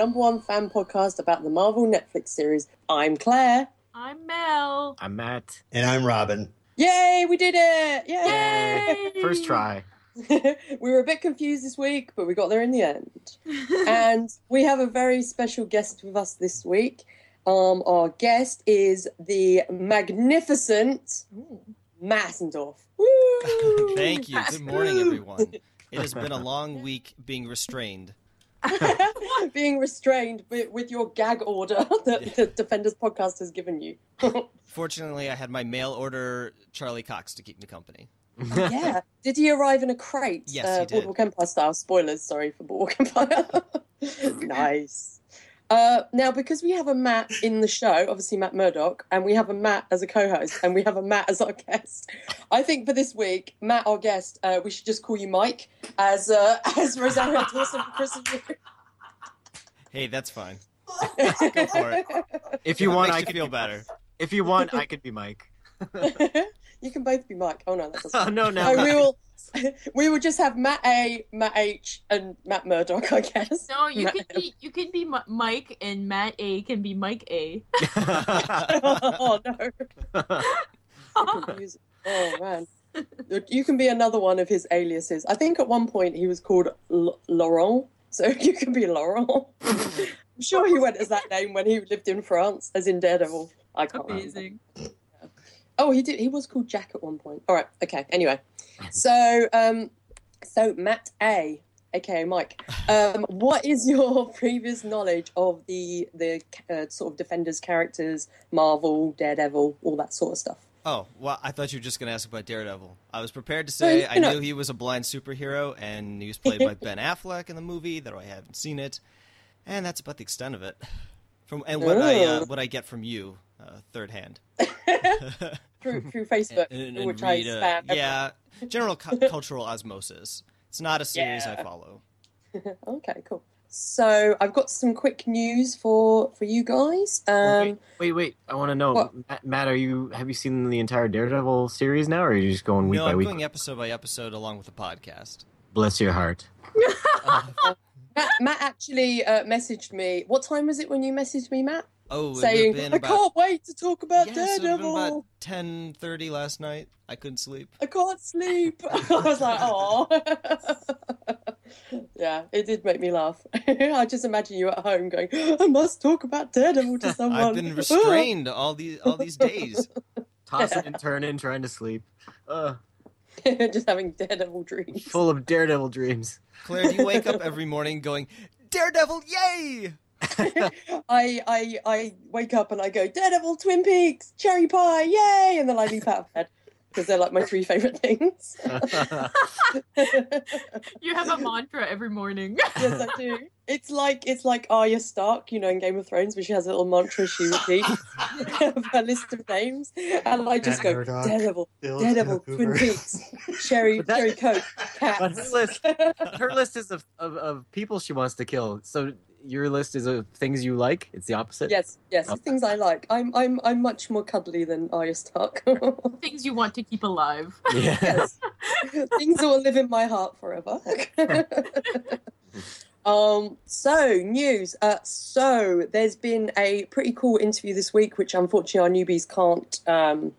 Defenders podcast, the number one fan podcast about the Marvel Netflix series. I'm Claire. I'm Mel. I'm Matt. And I'm Robin. Yay, we did it! Yay! Yay! First try. we were a bit confused this week, but we got there in the end. and we have a very special guest with us this week. Um, our guest is the magnificent Massendorf. Woo! Thank you. Good morning, everyone. It has been a long week being restrained. Being restrained with, with your gag order that the Defenders podcast has given you. Fortunately, I had my mail order Charlie Cox to keep me company. yeah. Did he arrive in a crate? Yes, uh, he did. Boardwalk Empire style. Spoilers, sorry for Boardwalk Empire. nice. Uh, now, because we have a Matt in the show, obviously Matt Murdock, and we have a Matt as a co-host, and we have a Matt as our guest, I think for this week, Matt, our guest, uh, we should just call you Mike, as uh, as Rosario Dawson for Chris and you. Hey, that's fine. Go for it. If you If want, I you could feel better. If you want, I could be Mike. you can both be Mike. Oh no, that doesn't. Oh no, no. No, we will. We will just have Matt A, Matt H, and Matt Murdock, I guess. No, you Matt- could be you could be Mi- Mike, and Matt A can be Mike A. oh no. Oh man. You can be another one of his aliases. I think at one point he was called L- Laurent, so you can be Laurent. I'm sure he went as that name when he lived in France, as in Daredevil. I can't remember. Oh, he did. He was called Jack at one point. All right. Okay. Anyway, so um, so Matt A, aka Mike, um, what is your previous knowledge of the the uh, sort of Defenders characters, Marvel, Daredevil, all that sort of stuff? Oh, well, I thought you were just going to ask about Daredevil. I was prepared to say I knew he was a blind superhero, and he was played by Ben Affleck in the movie, though I haven't seen it. And that's about the extent of it. From And what, I, uh, what I get from you, uh, third hand. Through through Facebook, and, and which I uh, spam. every- yeah, general cu- cultural osmosis. It's not a series I follow. Okay. Cool. So I've got some quick news for for you guys. Um, wait, wait, wait. I want to know, Matt, Matt. Are you have you seen the entire Daredevil series now, or are you just going week no, by I'm week? going episode by episode along with the podcast. Bless your heart. Matt, Matt actually uh, messaged me. What time was it when you messaged me, Matt? Oh, it would have Saying been I about can't wait to talk about yes, it would been Daredevil. about ten thirty last night. I couldn't sleep. I can't sleep. I was like, oh. yeah, it did make me laugh. I just imagine you at home going, I must talk about Daredevil to someone. I've been restrained all these all these days. Tossing and turning, trying to sleep. Uh, just having Daredevil dreams. full of Daredevil dreams. Claire, do you wake up every morning going, Daredevil, yay! I, I, I wake up and I go, Daredevil, Twin Peaks, cherry pie, yay! And then I leap out of bed because they're like my three favorite things. You have a mantra every morning. yes, I do. It's like it's like Arya Stark, you know, in Game of Thrones, where she has a little mantra she repeats of her list of names, and I just Matt go Murdock, Daredevil, Daredevil, Twin Peaks, Sherry, But that- Sherry Coke, But her list, her list is of, of, of people she wants to kill. So your list is of things you like. It's the opposite. yes, yes, the things I like. I'm I'm I'm much more cuddly than Arya Stark. Things you want to keep alive. Yeah. yes, things that will live in my heart forever. Um, so news. Uh, so there's been a pretty cool interview this week, which unfortunately our newbies can't um,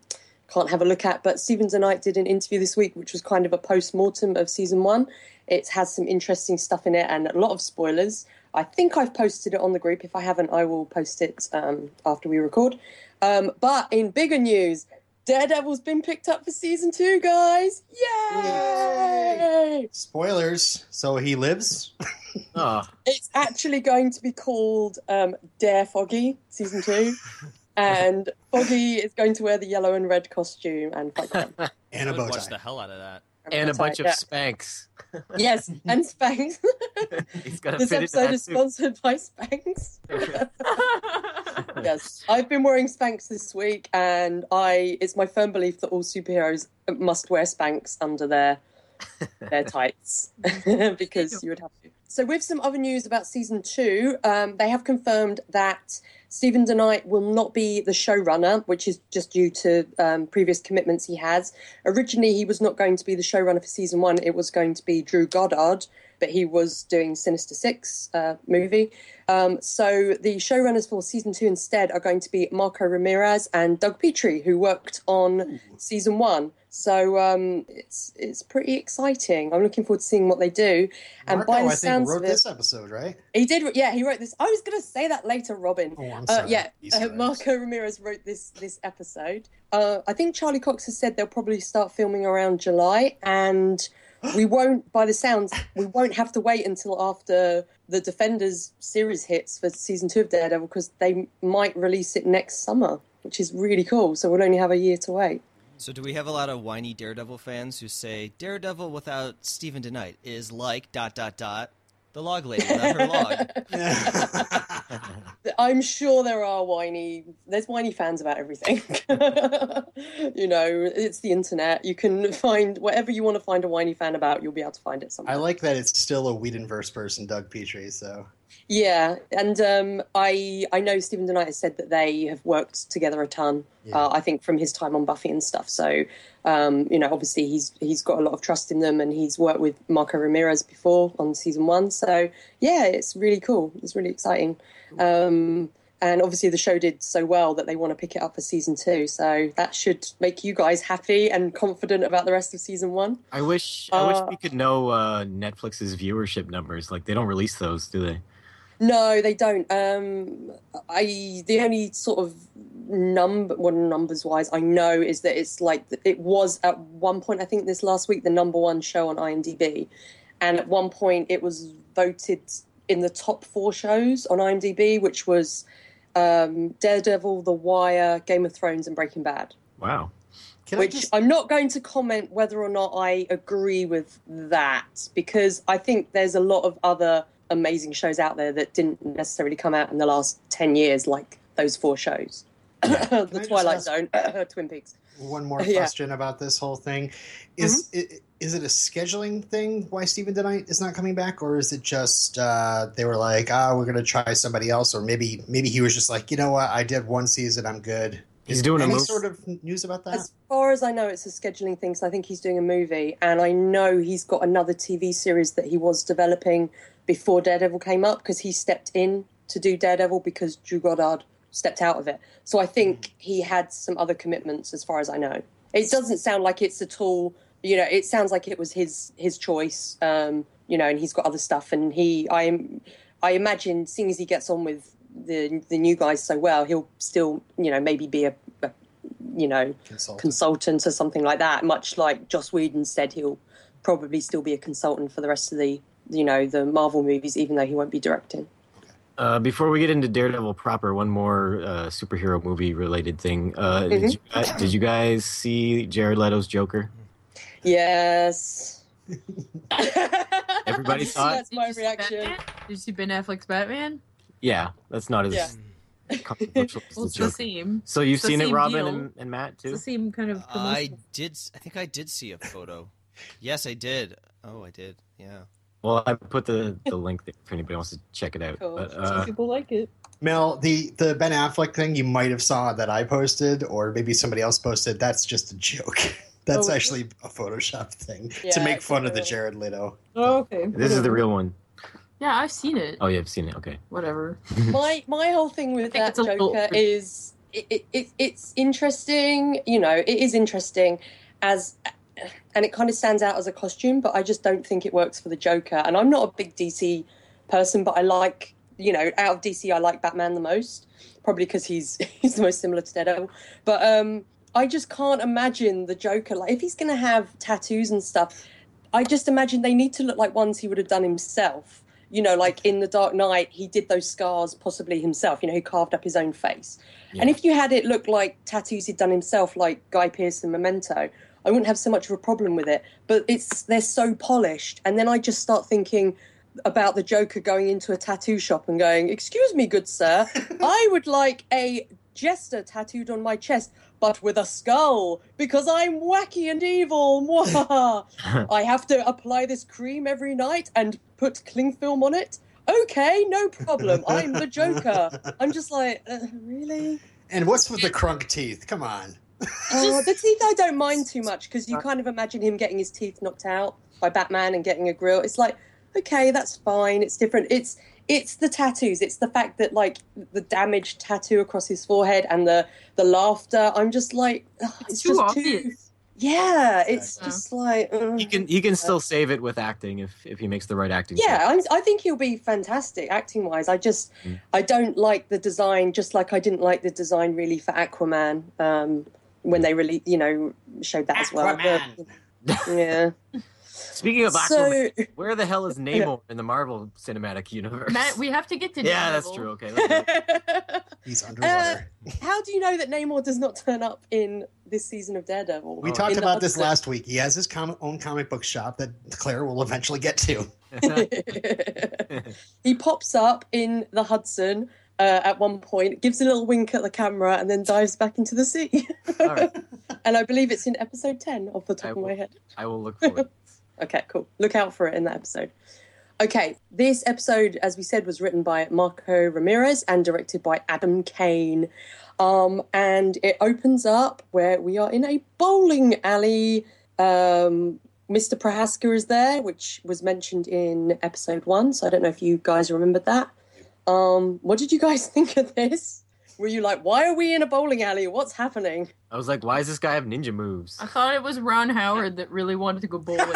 can't have a look at. But Stevens and I did an interview this week, which was kind of a post mortem of season one. It has some interesting stuff in it and a lot of spoilers. I think I've posted it on the group. If I haven't, I will post it um, after we record. Um, but in bigger news, Daredevil's been picked up for season two, guys! Yay! Spoilers. So he lives. Oh, It's actually going to be called um, Dare Foggy season two, and Foggy is going to wear the yellow and red costume and fight them. And a I bow would watch tie. the hell out of that. And a bunch of yeah. Spanx. yes, and Spanx. He's got to this episode is suit. sponsored by Spanx. yes, I've been wearing Spanx this week, and I it's my firm belief that all superheroes must wear Spanx under their their tights because you would have to. So, with some other news about season two, um, they have confirmed that Steven DeKnight will not be the showrunner, which is just due to um, previous commitments he has. Originally, he was not going to be the showrunner for season one; it was going to be Drew Goddard. but he was doing Sinister Six uh, movie. Um, so the showrunners for season two instead are going to be Marco Ramirez and Doug Petrie, who worked on season one. So um, it's it's pretty exciting. I'm looking forward to seeing what they do. And Marco, by the I think, wrote of it, this episode, right? he did. Yeah, he wrote this. I was going to say that later, Robin. Oh, Uh, yeah, uh. Marco Ramirez wrote this this episode. Uh, I think Charlie Cox has said they'll probably start filming around July, and we won't. By the sounds, we won't have to wait until after the Defenders series hits for season two of Daredevil because they might release it next summer, which is really cool. So we'll only have a year to wait. So, do we have a lot of whiny Daredevil fans who say Daredevil without Steven DeKnight is like dot dot dot the log lady without her log? I'm sure there are whiny. There's whiny fans about everything. you know, it's the internet. You can find whatever you want to find a whiny fan about. You'll be able to find it somewhere. I like that it's still a Whedonverse person, Doug Petrie. So Yeah, and um, I I know Steven DeKnight has said that they have worked together a ton. Yeah. Uh, I think from his time on Buffy and stuff. So um, you know, obviously he's he's got a lot of trust in them, and he's worked with Marco Ramirez before on season one. So yeah, it's really cool. It's really exciting. Um, and obviously the show did so well that they want to pick it up for season two. So that should make you guys happy and confident about the rest of season one. I wish I wish Uh, we could know uh, Netflix's viewership numbers. Like they don't release those, do they? No, they don't. Um, I the only sort of number, well, numbers wise, I know is that it's like it was at one point. I think this last week the number one show on IMDb, and at one point it was voted in the top four shows on IMDb, which was um, Daredevil, The Wire, Game of Thrones, and Breaking Bad. Wow. can Which just I'm not going to comment whether or not I agree with that because I think there's a lot of other amazing shows out there that didn't necessarily come out in the last 10 years, like those four shows Can The Twilight ask- Zone, Twin Peaks. one more Yeah. Mm-hmm. question about this whole thing? Is it, is it a scheduling thing? Why Steven DeKnight is not coming back, or is it just uh, they were like, ah, we're going to try somebody else, or maybe maybe he was just like, you know what, I did one season, I'm good. He's Is doing a any move- sort of news about that? As far as I know, it's a scheduling thing, so I think he's doing a movie. And I know he's got another TV series that he was developing before Daredevil came up because he stepped in to do Daredevil because Drew Goddard stepped out of it. So I think he had some other commitments as far as I know. It doesn't sound like it's at all, you know, it sounds like it was his his choice, um, you know, and he's got other stuff. And he, I, am- I imagine, seeing as he gets on with the the new guys so well, he'll still, you know, maybe be a, a you know, Consultant. consultant or something like that. Much like Joss Whedon said, he'll probably still be a consultant for the rest of the, you know, the Marvel movies, even though he won't be directing. Uh, before we get into Daredevil proper, one more uh, superhero movie related thing. Uh, did, you, uh, did you guys see Jared Leto's Joker? Yes. Everybody saw it? That's my Did reaction. Batman? Did you see Ben Affleck's Batman? Yeah, that's not as Yeah. controversial Well, it's the same. So you've it's seen it, Robin and, and Matt It's too. the same kind of. I did. I think I did see a photo. Yes, I did. Oh, I did. Yeah. Well, I put the, the link there if anybody wants to check it out. Cool. But, Some uh, people like it. Mel, the the Ben Affleck thing you might have saw that I posted, or maybe somebody else posted. That's just a joke. That's Oh, actually a Photoshop thing to make fun of the. Jared Leto. Oh, okay. this is the real one. Yeah, I've seen it. Oh, yeah, I've seen it. Okay. Whatever. my my whole thing with that it's a little- Joker is it, it, it it's interesting. You know, it is interesting as. And it kind of stands out as a costume, but I just don't think it works for the Joker. And I'm not a big DC person, but I like, you know, out of DC, I like Batman the most, probably because he's he's the most similar to Daredevil. But um, I just can't imagine the Joker. Like, if he's going to have tattoos and stuff, I just imagine they need to look like ones he would have done himself. You know, like in The Dark Knight, he did those scars possibly himself. You know, he carved up his own face. And if you had it look like tattoos he'd done himself, like Guy Pearce and Memento, I wouldn't have so much of a problem with it. But it's they're so polished, and then I just start thinking about the Joker going into a tattoo shop and going, "Excuse me, good sir, I would like a jester tattooed on my chest, but with a skull, because I'm wacky and evil." I have to apply this cream every night and put cling film on it. Okay, no problem. I'm the Joker. I'm just like, uh, really? And what's with the crunk teeth? Come on. Uh, the teeth I don't mind too much because you kind of imagine him getting his teeth knocked out by Batman and getting a grill. It's like, okay, that's fine. It's different. It's it's the tattoos. It's the fact that like the damaged tattoo across his forehead and the the laughter. I'm just like, ugh, it's, It's too just obvious. too. Yeah, it's Exactly. just like. ugh. He can he can still save it with acting if if he makes the right acting. Yeah, I'm, I think he'll be fantastic acting wise. I just Mm. I don't like the design, just like I didn't like the design really for Aquaman um, when they really you know showed that as well. But- yeah. Speaking of Aquaman, So where the hell is Namor in the Marvel Cinematic Universe? Matt, we have to get to yeah, that's true. Okay. He's uh, underwater. how do you know that Namor does not turn up in this season of Daredevil? we Oh, talked about this Hudson. last week. He has his com- own comic book shop that Claire will eventually get to. he pops up in the Hudson uh, at one point, gives a little wink at the camera, and then dives back into the sea. Right, and I believe it's in episode 10 off the top I of my head. I will look for it. Okay, cool. Look out for it in that episode. Okay, this episode, as we said, was written by Marco Ramirez and directed by Adam Kane. Um, and it opens up where we are in a bowling alley. Um, Mr. Prohaska is there, which was mentioned in episode one. So I don't know if you guys remembered that. Um, what did you guys think of this? Were you like, why are we in a bowling alley? What's happening? I was like, why does this guy have ninja moves? I thought it was Ron Howard that really wanted to go bowling.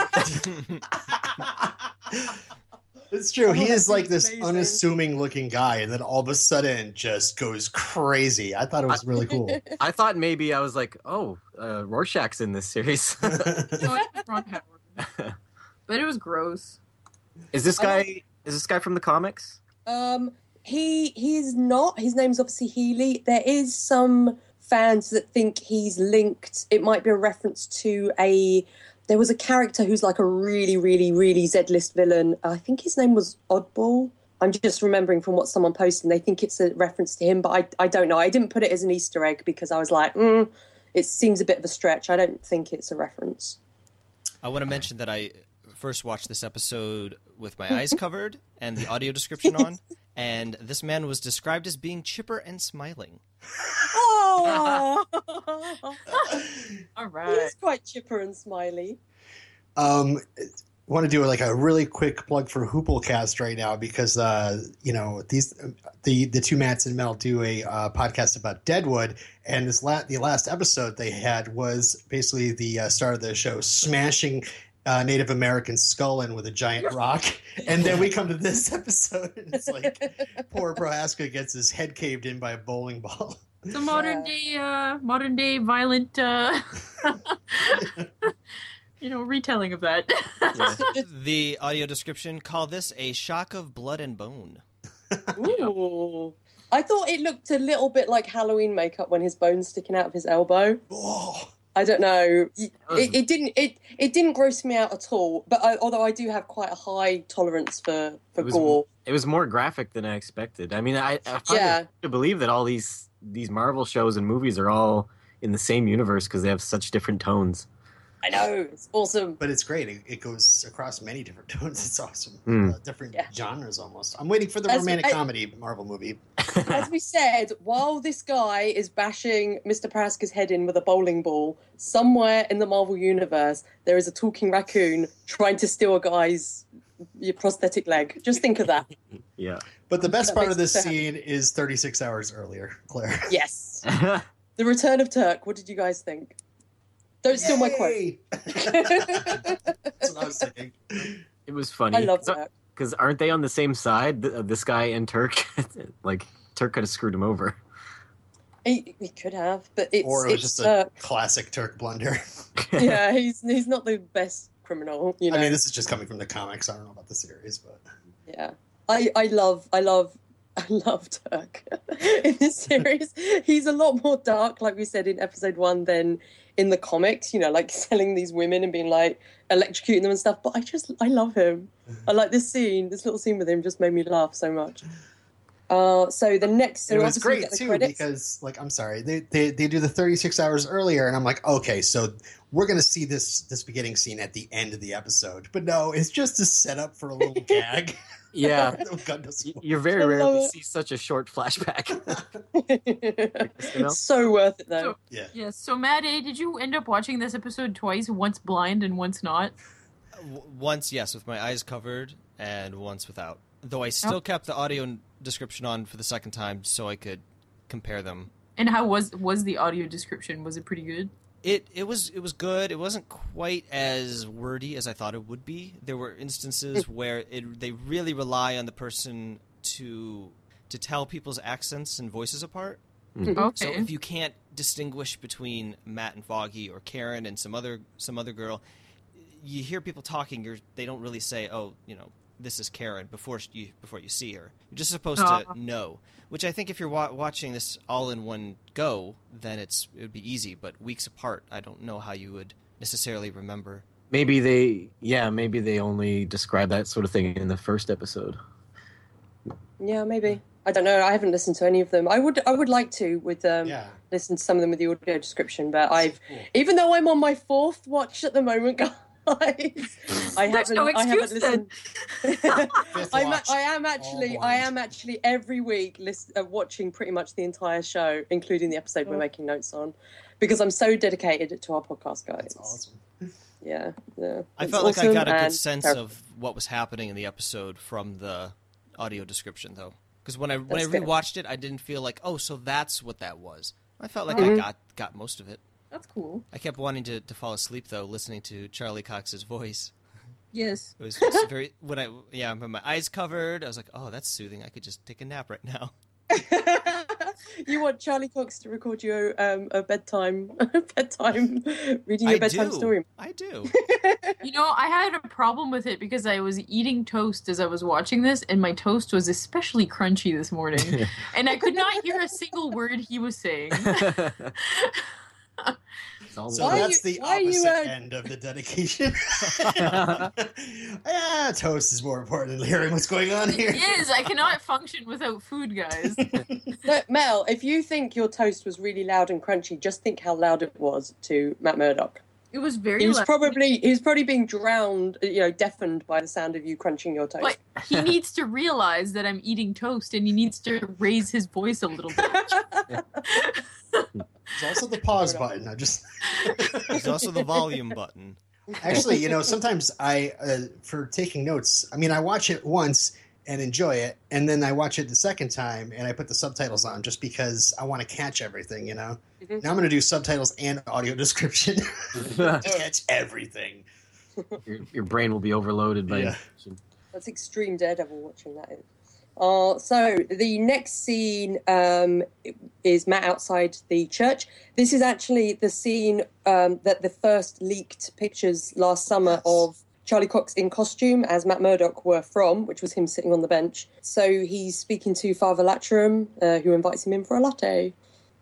It's true. Oh, he is like this amazing. unassuming looking guy, and then all of a sudden just goes crazy. I thought it was really cool. I thought maybe I was like, oh, uh, Rorschach's in this series. no, it was Ron Howard. But it was gross. is this guy? Is this guy from the comics? Um, he he is not. His name's obviously Healy. There is some fans that think he's linked. It might be a reference to a. There was a character who's like a really, really, really Z list villain. I think his name was Oddball. I'm just remembering from what someone posted. and They think it's a reference to him, but I I don't know. I didn't put it as an Easter egg because I was like, mm, it seems a bit of a stretch. I don't think it's a reference. I want to mention that I first watched this episode with my eyes covered and the audio description on, and this man was described as being chipper and smiling. Oh, All he right. quite chipper and smiley. Um, want to do like a really quick plug for Hooplecast right now because uh, you know these the the two Matts and Mel do a uh, podcast about Deadwood, and this la- the last episode they had was basically the uh, start of the show smashing. Uh, Native American skull in with a giant rock, and then we come to this episode, and it's like poor Prohaska gets his head caved in by a bowling ball. The modern day, uh, modern day violent, uh, you know, retelling of that. The audio description call this a shock of blood and bone. Ooh. I thought it looked a little bit like Halloween makeup when his bones sticking out of his elbow. Oh, I don't know. It, it didn't. It it didn't gross me out at all. But I, although I do have quite a high tolerance for for It was- gore. It was more graphic than I expected. I mean, I, I find Yeah. to believe that all these these Marvel shows and movies are all in the same universe because they have such different tones. I know it's awesome. but it's great. It, it goes across many different tones. It's awesome. Hmm. Uh, different Yeah. genres almost. I'm waiting for the As- romantic I- comedy Marvel movie. As we said, while this guy is bashing Mr. Prohaska's head in with a bowling ball, somewhere in the Marvel universe there is a talking raccoon trying to steal a guy's your prosthetic leg. Just think of that. Yeah. But the best That part of this me so happy. scene is 36 hours earlier, Claire. Yes. The Return of Turk. What did you guys think? Don't steal my quote. That's what I was thinking. it was funny. I love Turk. because aren't they on the same side? uh, This guy and Turk, like Turk could have screwed him over. He, he could have, but it's Or it was it's just a Turk. classic Turk blunder. yeah, he's he's not the best criminal. You know. I mean, this is just coming from the comics. I don't know about the series, but Yeah, I I love I love I love Turk in this series. He's a lot more dark, like we said in episode one, than in the comics. You know, like selling these women and being like electrocuting them and stuff. But I just I love him. I like this scene. This little scene with him just made me laugh so much. Uh, so the next, it was great too credits. because, like, I'm sorry, they, they they do the 36 hours earlier, and I'm like, okay, so we're gonna see this this beginning scene at the end of the episode, but no, it's just a setup for a little gag. Yeah. Oh, God knows Y- what. You very I love rarely it. see such a short flashback. You know? so worth it though. So- Yeah. yes. So, Matt A, did you end up watching this episode twice? Once blind and once not. w- once, yes, with my eyes covered, and once without. Though I still oh. kept the audio n- description on for the second time so I could compare them. And how was was the audio description? Was it pretty good? It it was it was good. It wasn't quite as wordy as I thought it would be. There were instances where it they really rely on the person to to tell people's accents and voices apart. Mm-hmm. So Okay. if you can't distinguish between Matt and Foggy or Karen and some other some other girl, you hear people talking. You're they don't really say, "Oh, you know, this is Karen" before you before you see her. You're just supposed to know. Which I think if you're wa- watching this all in one go, then it's it would be easy. But weeks apart, I don't know how you would necessarily remember. Maybe they, yeah, maybe they only describe that sort of thing in the first episode. Yeah, maybe. I don't know. I haven't listened to any of them. I would. I would like to with um, Yeah. listen to some of them with the audio description, but I've Cool. even though I'm on my fourth watch at the moment, guys. I There's haven't. no I haven't listened. I'm, watch, I am actually. all I am actually every week list, uh, watching pretty much the entire show, including the episode we're Oh. making notes on, because I'm so dedicated to our podcast, guys. That's awesome. Yeah, yeah. I It's felt like I got a good sense terrible. of what was happening in the episode from the audio description, though. Because when I when I That's good. rewatched it, I didn't feel like, oh, so that's what that was. I felt like Mhm. I got got most of it. That's cool. I kept wanting to, to fall asleep though, listening to Charlie Cox's voice. Yes. It was just very when I yeah, with my eyes covered, I was like, oh, that's soothing. I could just take a nap right now. you want Charlie Cox to record you um, a bedtime, bedtime reading you I a bedtime do. story. I do. You know, I had a problem with it because I was eating toast as I was watching this, and my toast was especially crunchy this morning, and I could not hear a single word he was saying. It's all So Why that's you- the why you, opposite uh, end of the dedication. yeah, toast is more important than hearing what's going on here. It is. I cannot function without food, guys. No, Mel, if you think your toast was really loud and crunchy, just think how loud it was to Matt Murdock. It was very. He was loud. probably he was probably being drowned, you know, deafened by the sound of you crunching your toast. But he needs to realize that I'm eating toast, and he needs to raise his voice a little bit. There's also the pause button. I just There's also the volume button. actually, you know, sometimes I uh, for taking notes. I mean, I watch it once and enjoy it, and then I watch it the second time and I put the subtitles on just because I want to catch everything. You know. Mhm. Now I'm going to do subtitles and audio description to catch everything. your, your brain will be overloaded by Yeah. That's extreme Daredevil watching that. Uh, so the next scene um, is Matt outside the church. This is actually the scene um, that the first leaked pictures last summer Yes. of Charlie Cox in costume as Matt Murdock were from, which was him sitting on the bench. So he's speaking to Father Lantom, uh, who invites him in for a latte.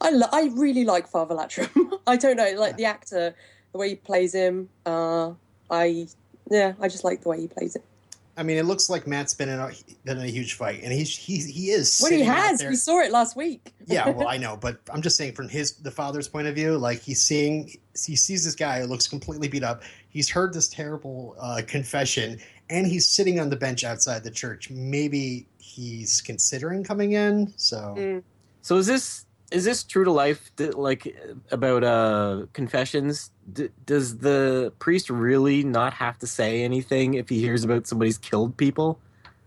I, lo- I really like Father Lantom. I don't know, like the actor, the way he plays him. Uh, I yeah, I just like the way he plays it. I mean, it looks like Matt's been in a, been in a huge fight, and he's he he is. What he has. We saw it last week. yeah, well, I know, but I'm just saying from his the father's point of view, like he's seeing he sees this guy who looks completely beat up. He's heard this terrible uh, confession, and he's sitting on the bench outside the church. Maybe he's considering coming in. So Mm. So is this is this true to life? Like about uh, confessions? D- does the priest really not have to say anything if he hears about somebody's killed people?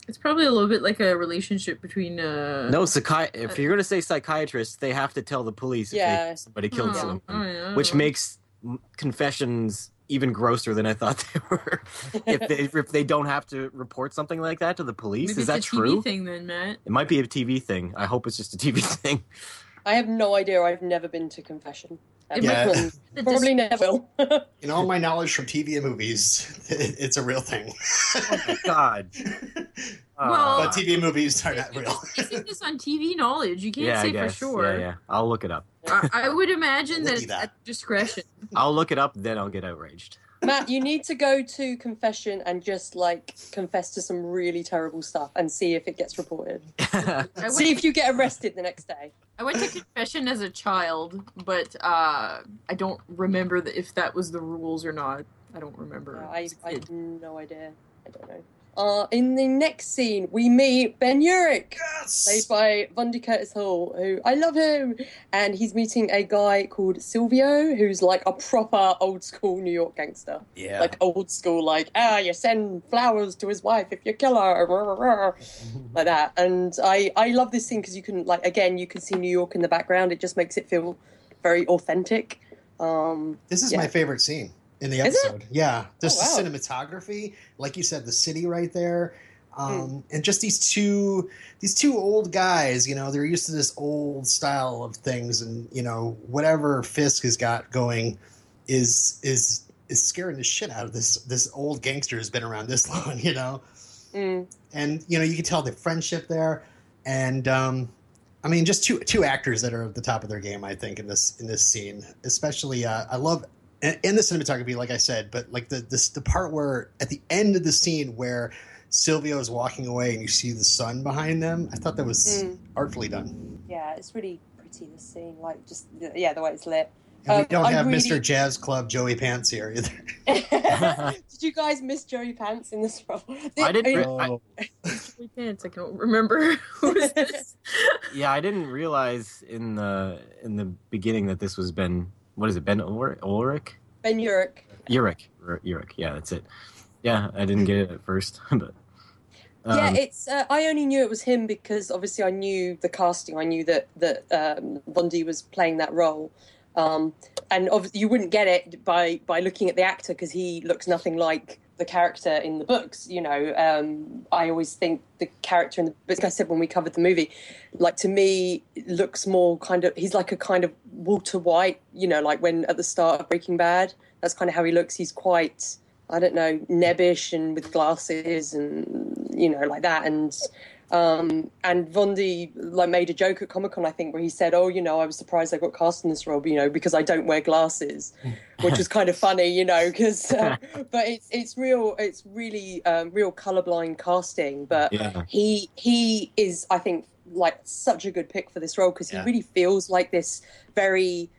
It's probably a little bit like a relationship between. Uh, No, psychi- if you're going to say psychiatrist, they have to tell the police if Yeah. they, somebody killed Oh, someone, oh, yeah, which well. makes confessions even grosser than I thought they were. if they if they don't have to report something like that to the police, Maybe is that a true? TV thing then, Matt. It might be a TV thing. I hope it's just a TV thing. I have no idea. I've never been to confession. It might- And The Probably never will. in all my knowledge from TV and movies, it, it's a real thing. Oh my god. Well- uh, but TV and movies are not real. Basing this on TV knowledge, you can't yeah, say for sure. Yeah, yeah. I'll look it up. I, I would imagine that it's at that. at discretion. I'll look it up, then I'll get outraged. Matt, you need to go to confession and just like confess to some really terrible stuff and see if it gets reported. See if you get arrested the next day. I went to confession as a child, but uh, I don't remember the, if that was the rules or not. I don't remember. Yeah, I, I have no idea. I don't know. Uh, in the next scene, we meet Ben Urich, Yes. played by Vondie Curtis Hall, who I love him, and he's meeting a guy called Silvio, who's like a proper old school New York gangster, yeah. like old school, like ah, you send flowers to his wife if you kill her, like that. And I I love this scene because you can like again you can see New York in the background. It just makes it feel very authentic. Um, This is Yeah. my favorite scene in the episode. Yeah, just Oh, wow. the cinematography, like you said, the city right there, um, Hmm. and just these two these two old guys. You know, they're used to this old style of things, and you know, whatever Fisk has got going is is is scaring the shit out of this this old gangster who's been around this long. You know, mm, and you know you can tell the friendship there, and um, I mean just two two actors that are at the top of their game. I think in this in this scene, especially uh, I love and, and the cinematography, like I said, but like the this the part where at the end of the scene where Silvio is walking away and you see the sun behind them. I thought that was Mm. artfully done. yeah, it's really pretty. the scene, like just yeah, the way it's lit. And we Um, don't I have really- Mr. Jazz Club Joey Pants here either. Did you guys miss Joey Pants in this role? I didn't re- Oh. Joey Pants, I can't remember who is this. Yeah, I didn't realize in the in the beginning that this was Ben. What is it? Ben Ulrich? Ulrich? ben Urich. Urich. Ur- Urich. Yeah, that's it. Yeah, I didn't get it at first, but yeah, um, it's. Uh, I only knew it was him because obviously I knew the casting. I knew that that um, Vondie was playing that role, um, and obviously you wouldn't get it by by looking at the actor because he looks nothing like the character in the books. You know, um, I always think the character in the books. Like I said when we covered the movie, like to me looks more kind of. He's like a kind of Walter White. You know, like when at the start of Breaking Bad. That's kind of how he looks. He's quite. I don't know, nebbish and with glasses and you know like that. And um, and Vondie like made a joke at Comic Con, I think, where he said, "Oh, you know, I was surprised I got cast in this role, you know, because I don't wear glasses," which was kind of funny, you know, because uh, but it's it's real, it's really um, real colorblind casting, but yeah, he he is i think like such a good pick for this role because Yeah. he really feels like this very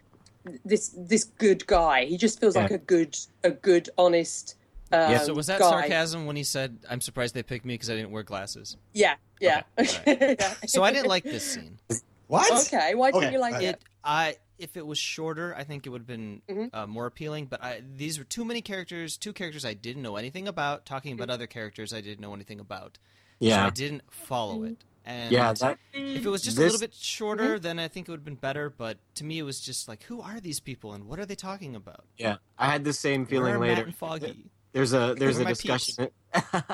this this good guy he just feels Yeah. like a good a good honest um, Yeah. so was that guy. sarcasm when he said, "I'm surprised they picked me because I didn't wear glasses"? yeah yeah, Yeah. So I didn't like this scene. What? okay why didn't Okay, you like okay. it It, I if it was shorter, I think it would have been Mhm. uh, more appealing. But I, these were too many characters, two characters I didn't know anything about, talking about other characters I didn't know anything about. so I didn't follow it. And yeah. That if it was just a little bit shorter, then I think it would have been better. But to me, it was just like, who are these people and what are they talking about? yeah. I had the same Where feeling Matt later. and Foggy. There's a there's a discussion.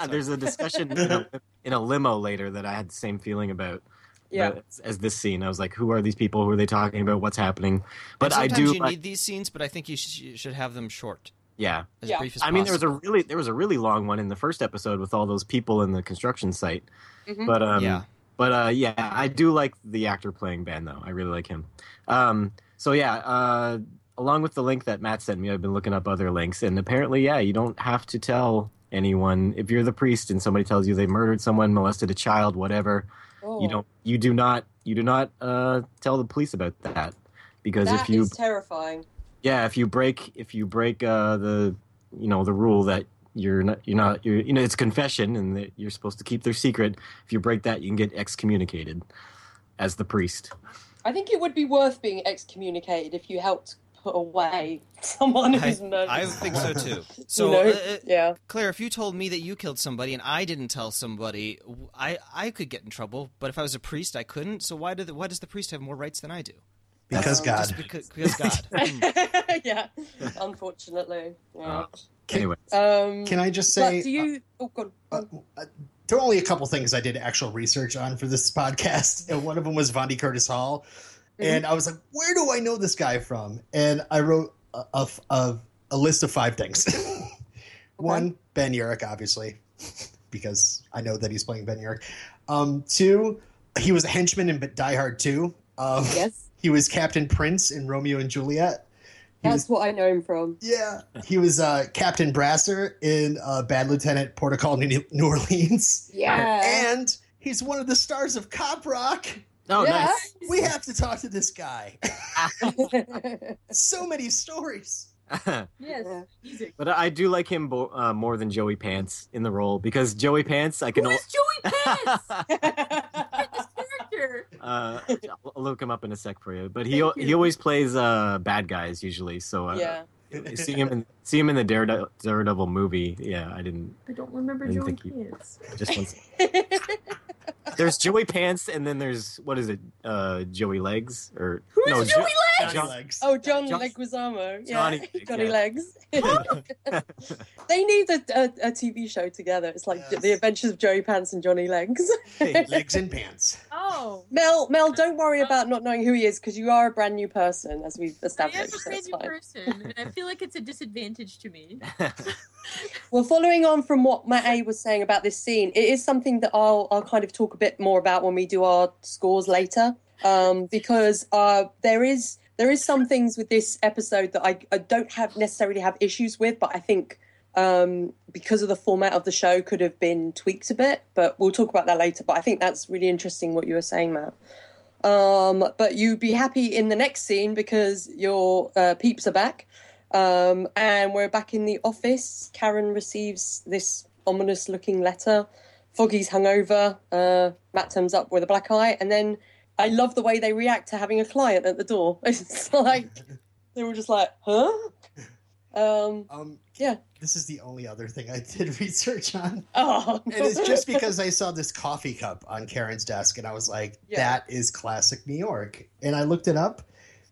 there's a discussion in a, in a limo later that I had the same feeling about. yeah but as, as this scene. I was like, who are these people? Who are they talking about? What's happening? But I do. you like- need these scenes, but I think you, sh- you should have them short, yeah. as Yeah. brief as I mean, there was a really there was a really long one in the first episode with all those people in the construction site. Mhm. But um, Yeah. But uh, yeah, I do like the actor playing Ben though. I really like him. Um, so yeah, uh, along with the link that Matt sent me, I've been looking up other links, and apparently, yeah, you don't have to tell anyone if you're the priest and somebody tells you they murdered someone, molested a child, whatever. oh, You don't. You do not. You do not uh, tell the police about that because that if you is terrifying yeah if you break if you break uh, the you know the rule that you're not you're not you're you know it's confession and that you're supposed to keep their secret if you break that you can get excommunicated as the priest i think it would be worth being excommunicated if you helped away someone I, who's murdered I think so too. You So, know? uh, yeah Claire, if you told me that you killed somebody and I didn't tell somebody, I I could get in trouble. But if I was a priest, I couldn't. So why do the, why does the priest have more rights than I do? Because Um, God. Because, because God. Hmm. yeah unfortunately yeah. Uh, anyway um Can I just say? do you oh god uh, uh, there are only a couple things I did actual research on for this podcast, and one of them was Vondie Curtis Hall. And I was like, where do I know this guy from? And I wrote a, a, a, a list of five things. One, Ben Urich, obviously, because I know that he's playing Ben Urich. Um, two, he was a henchman in Die Hard 2. Um, yes He was Captain Prince in Romeo and Juliet. He that's what i know him from Yeah, he was uh, Captain Brasser in uh, Bad Lieutenant Port of Call, New New Orleans. yeah And he's one of the stars of Cop Rock. Oh Yeah. nice We have to talk to this guy. so many stories. Yes, Yeah. music. but I do like him bo- uh, more than Joey Pants in the role because Joey Pants, I can. Who al- is Joey Pants? this character. uh, I'll look him up in a sec for you. But he Thank you. he always plays uh, bad guys usually. So uh, yeah. see him in see him in the Daredevil, Daredevil movie. Yeah, I didn't. I don't remember I didn't Joey think you- Pants. Just one. Sec. There's Joey Pants, and then there's what is it? Uh, Joey Legs or Who is no? Joey Jo- Legs? John- legs. oh, John, John- Leguizamo. Yeah. Johnny Legs, Johnny yeah. Legs. they need a, a, a TV show together. It's like Yes. the Adventures of Joey Pants and Johnny Legs. legs and pants. Oh. Mel, Mel, don't worry about not knowing who he is because you are a brand new person, as we've established. I am established. a brand it's new fine. person, and I feel like it's a disadvantage to me. Well, following on from what Matt A was saying about this scene, it is something that I'll I'll kind of talk a bit more about when we do our scores later, um, because uh, there is there is some things with this episode that I, I don't have necessarily have issues with, but I think um, because of the format of the show could have been tweaked a bit. But we'll talk about that later. But I think that's really interesting what you were saying, Matt. Um, but you'd be happy in the next scene because your uh, peeps are back. Um, and we're back in the office. Karen receives this ominous looking letter. Foggy's hungover. Uh, Matt turns up with a black eye. And then I love the way they react to having a client at the door. It's like, they were just like, huh? Um, Um, Yeah. This is the only other thing I did research on. oh, And it's just because I saw this coffee cup on Karen's desk, and I was like, Yeah. "That is classic New York." And I looked it up.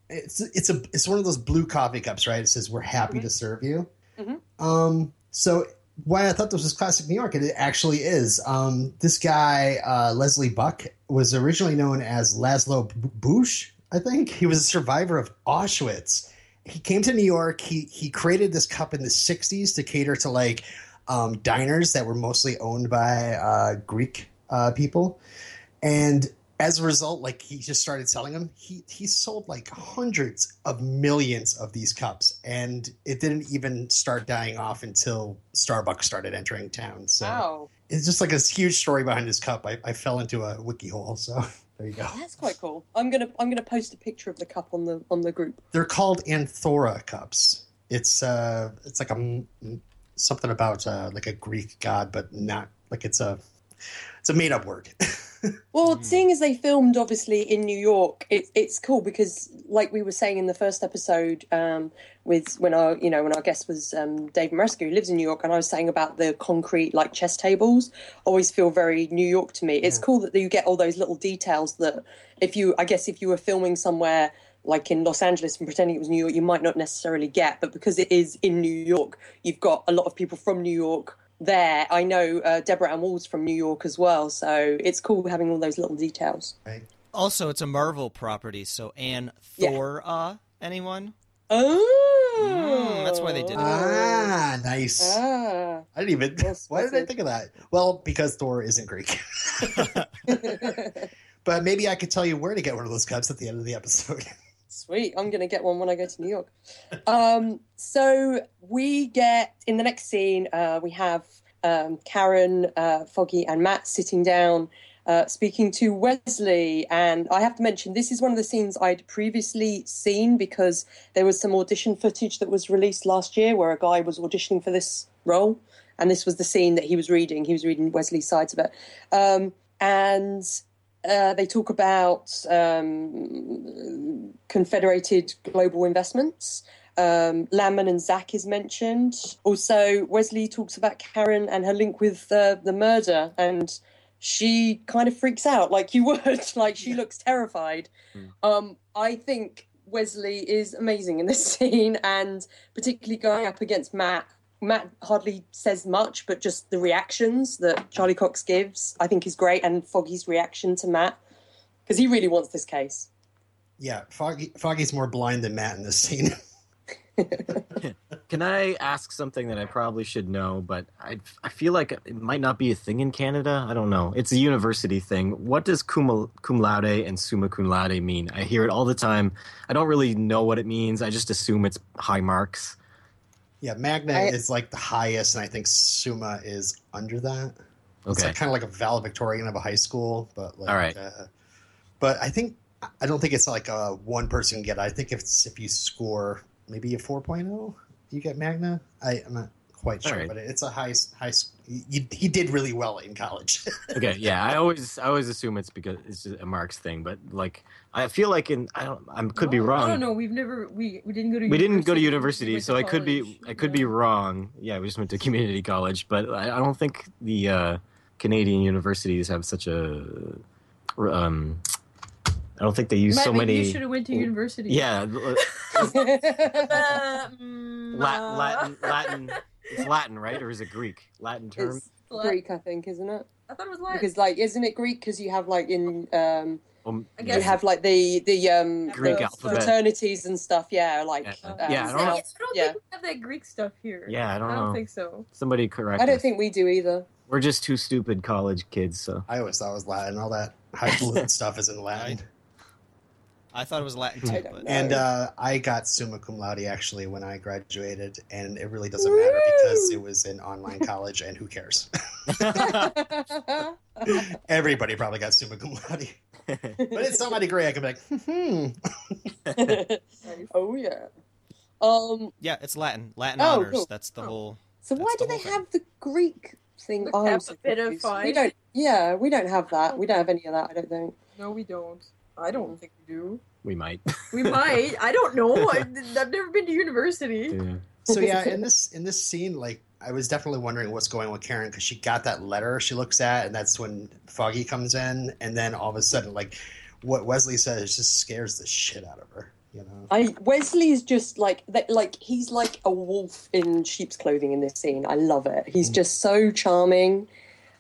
It's it's a it's one of those blue coffee cups, right? It says, "We're happy Mhm. to serve you." Mhm. Um, so why I thought this was classic New York, and it actually is. Um, this guy uh, Leslie Buck was originally known as Laszlo Bush. I think he was a survivor of Auschwitz. He came to New York. He he created this cup in the '60s to cater to like um, diners that were mostly owned by uh, Greek uh, people, and as a result, like he just started selling them. He he sold like hundreds of millions of these cups, and it didn't even start dying off until Starbucks started entering town. So wow. it's just like a huge story behind this cup. I, I fell into a wiki hole, so there you go. That's quite cool. I'm gonna I'm gonna post a picture of the cup on the on the group. They're called Anthora cups. It's uh, it's like a something about uh, like a Greek god, but not like it's a it's a made up word. Well, Mm. seeing as they filmed obviously in New York, it, it's cool because, like we were saying in the first episode, um, with when our you know when our guest was um, Dave Maresca, who lives in New York, and I was saying about the concrete like chess tables, always feel very New York to me. It's Yeah. cool that you get all those little details that if you, I guess, if you were filming somewhere like in Los Angeles and pretending it was New York, you might not necessarily get, but because it is in New York, you've got a lot of people from New York there. I know uh, Deborah Ann Woll's from New York as well, so it's cool having all those little details. Also, it's a Marvel property, so Anne Yeah. Thor, uh, anyone? Oh, Mm, that's why they did it. ah, nice. Ah. I didn't even. Yes, why did I think of that? Well, because Thor isn't Greek. but maybe I could tell you where to get one of those cups at the end of the episode. Sweet, I'm gonna get one when I go to New York. Um, so we get in the next scene, uh, we have um, Karen, uh, Foggy, and Matt sitting down. Uh, speaking to Wesley, and I have to mention this is one of the scenes I'd previously seen because there was some audition footage that was released last year where a guy was auditioning for this role, and this was the scene that he was reading. He was reading Wesley's sides of it, um, and uh, they talk about um, Confederated Global Investments. Um, Landman and Zack is mentioned. Also, Wesley talks about Karen and her link with uh, the murder, and she kind of freaks out like you would. like she looks terrified. Um, I think Wesley is amazing in this scene, and particularly going up against Matt. Matt hardly says much, but just the reactions that Charlie Cox gives, I think, is great. And Foggy's reaction to Matt, because he really wants this case. yeah, Foggy, Foggy's more blind than Matt in this scene. Can I ask something that I probably should know, but I, I feel like it might not be a thing in Canada? I don't know. It's a university thing. What does cum, cum laude and summa cum laude mean? I hear it all the time. I don't really know what it means. I just assume it's high marks. Yeah, Magna I- is like the highest, and I think Summa is under that. It's Okay. like kind of like a valedictorian of a high school, but like, All right. Uh, but I think I don't think it's like a one person get. it. I think if it's if you score maybe a 4.0, you get Magna? I, I'm not quite sure, Alright. but it's a high high. He, he did really well in college. Okay, yeah, I always I always assume it's because it's a marks thing, but like I feel like in I don't I could be wrong. I don't know. We've never we, we didn't go to. We didn't go to university, went so to I could be. I could be wrong. Yeah, we just went to community college, but I, I don't think the uh, Canadian universities have such a um. I don't think they use Matt, so many. You should have went to university. Yeah, l- mm, La- uh, Latin Latin. It's Latin, right, or is it Greek? Latin term. it's Greek, I think, isn't it? I thought it was Latin. Because like, isn't it Greek? Because you have like in um, Um, I you have like the the um Greek the alphabet. fraternities and stuff. Yeah, like Yeah. um, Yeah, I don't I don't yeah. think we have that Greek stuff here. Yeah, I don't I don't know. think so. Somebody correct. I don't us. think we do either. we're just two stupid college kids. So I always thought it was Latin. All that highfalutin stuff is in Latin. I thought it was Latin too, but. And uh, I got summa cum laude actually when I graduated, and it really doesn't matter because it was an online college, and who cares? Everybody probably got summa cum laude, but it's not my degree. I can be like, hmm. oh yeah. Um. yeah, it's Latin. Latin Oh, honors. cool. That's the Oh. whole. So That's why the do they thing. have the Greek thing? We Oh, I'm so a bit of We don't. Yeah, we don't have that. We don't have any of that. I don't think. No, we don't. I don't think we do. we might. We might. I don't know. I, I've never been to university. Yeah. So yeah, in this in this scene, like I was definitely wondering what's going on with Karen because she got that letter she looks at, and that's when Foggy comes in, and then all of a sudden, like what Wesley says just scares the shit out of her. You know, I Wesley is just like that. Like he's like a wolf in sheep's clothing in this scene. I love it. He's Mm. just so charming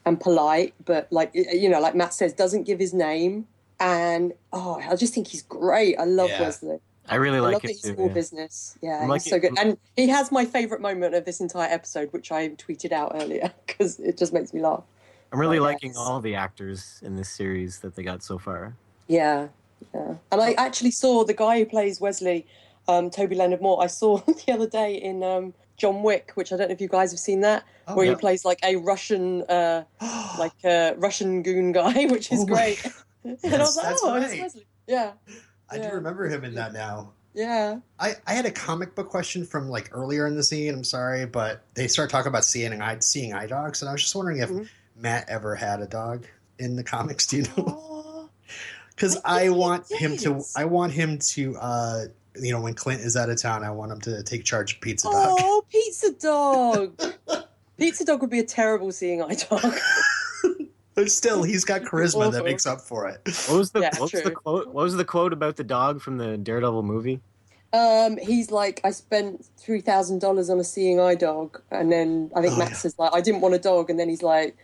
and polite, but like you know, like Matt says, doesn't give his name. And oh, I just think he's great. I love Yeah. Wesley. I really I like love it that he's too. all yeah. business. Yeah, like he's so good. And he has my favorite moment of this entire episode, which I tweeted out earlier because it just makes me laugh. I'm really Oh, liking yes. all the actors in this series that they got so far. Yeah, yeah. And I actually saw the guy who plays Wesley, um, Toby Leonard Moore. I saw the other day in um, John Wick, which I don't know if you guys have seen that, Oh, where yeah. he plays like a Russian, uh, like a Russian goon guy, which is Oh great. and I Yes, was like, oh, right. Wesley. Yeah, I do remember him in that now. yeah. I, I had a comic book question from like earlier in the scene. I'm sorry, but they start talking about seeing eye seeing eye dogs, and I was just wondering if Mhm. Matt ever had a dog in the comics. Do you know? Because I I want him to. I want him to. uh You know, when Clint is out of town, I want him to take charge of Pizza Dog. oh, pizza dog. pizza dog would be a terrible seeing eye dog. But still, he's got charisma that makes up for it. What was the Yeah, what was the quote? What was the quote about the dog from the Daredevil movie? Um, he's like, I spent three thousand dollars on a seeing eye dog, and then I think Oh, Matt yeah. says like, I didn't want a dog, and then he's like,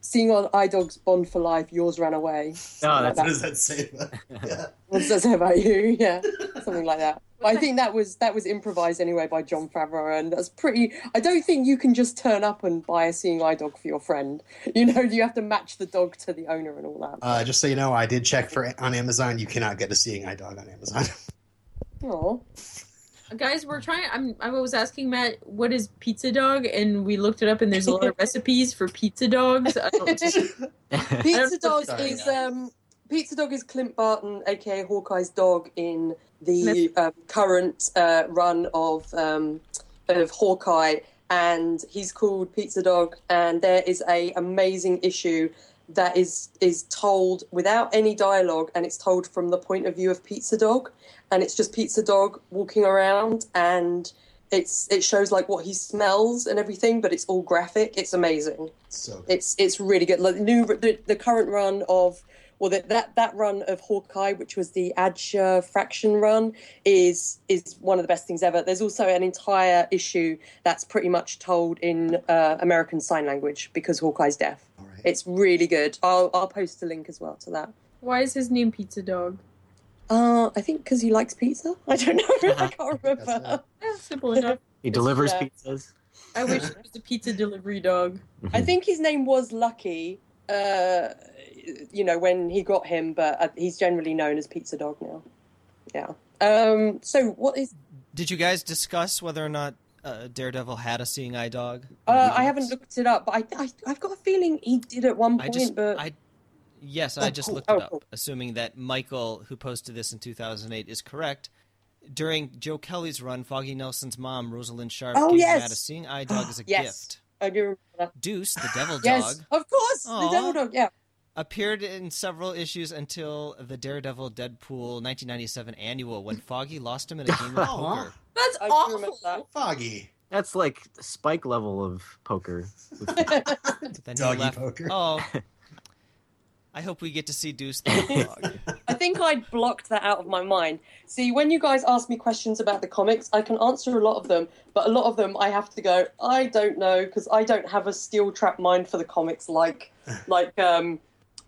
seeing eye dogs bond for life, yours ran away. Oh, Something like that's What that. does that say? About, yeah. What does that say about you? Yeah, something like that. But I think that was that was improvised anyway by Jon Favreau, and that's pretty. I don't think you can just turn up and buy a seeing eye dog for your friend. You know, you have to match the dog to the owner and all that. Uh, just so you know, I did check for on Amazon. You cannot get a seeing eye dog on Amazon. Oh, Guys, we're trying. I'm. I was asking Matt what is pizza dog, and we looked it up, and there's a lot of recipes for pizza dogs. I don't, Pizza Dog Sorry, is guys. um, Pizza Dog is Clint Barton, aka Hawkeye's dog, in the um, current uh, run of um, of Hawkeye, and he's called Pizza Dog. And there is a amazing issue that is is told without any dialogue, and it's told from the point of view of Pizza Dog, and it's just Pizza Dog walking around and. It's it shows like what he smells and everything, but it's all graphic. It's amazing so it's it's really good. Like the new the, the current run of well the, that that run of Hawkeye, which was the Aja Fraction run, is is one of the best things ever. There's also an entire issue that's pretty much told in uh, American Sign Language because Hawkeye's deaf. All right. It's really good. I'll I'll post a link as well to that. why is his name Pizza Dog? Uh, I think because he likes pizza. I don't know. I can't remember. Simple enough. He delivers Yeah. pizzas. I wish it was a pizza delivery dog. I think his name was Lucky. Uh, you know when he got him, but uh, he's generally known as Pizza Dog now. Yeah. Um. So what is? Did you guys discuss whether or not uh, Daredevil had a seeing eye dog? Uh, I haven't looked it up, but I, I I've got a feeling he did at one I point. just, but I, yes, Oh, I just cool. looked it Oh, up, cool. assuming that Michael, who posted this in 2008, is correct. during Joe Kelly's run, Foggy Nelson's mom, Rosalind Sharp, Oh, gave yes. Matt a seeing eye dog as a Yes. gift. I do remember that. Deuce, the devil Yes, dog, of course, Aw. the devil dog. Yeah. appeared in several issues until the Daredevil Deadpool 1997 annual when Foggy lost him in a game of poker. That's I awful. that. Foggy. That's like spike level of poker. Doggy poker. Oh. I hope we get to see Deuce the. I think I blocked that out of my mind. See, when you guys ask me questions about the comics, I can answer a lot of them, but a lot of them I have to go, I don't know, because I don't have a steel trap mind for the comics like like um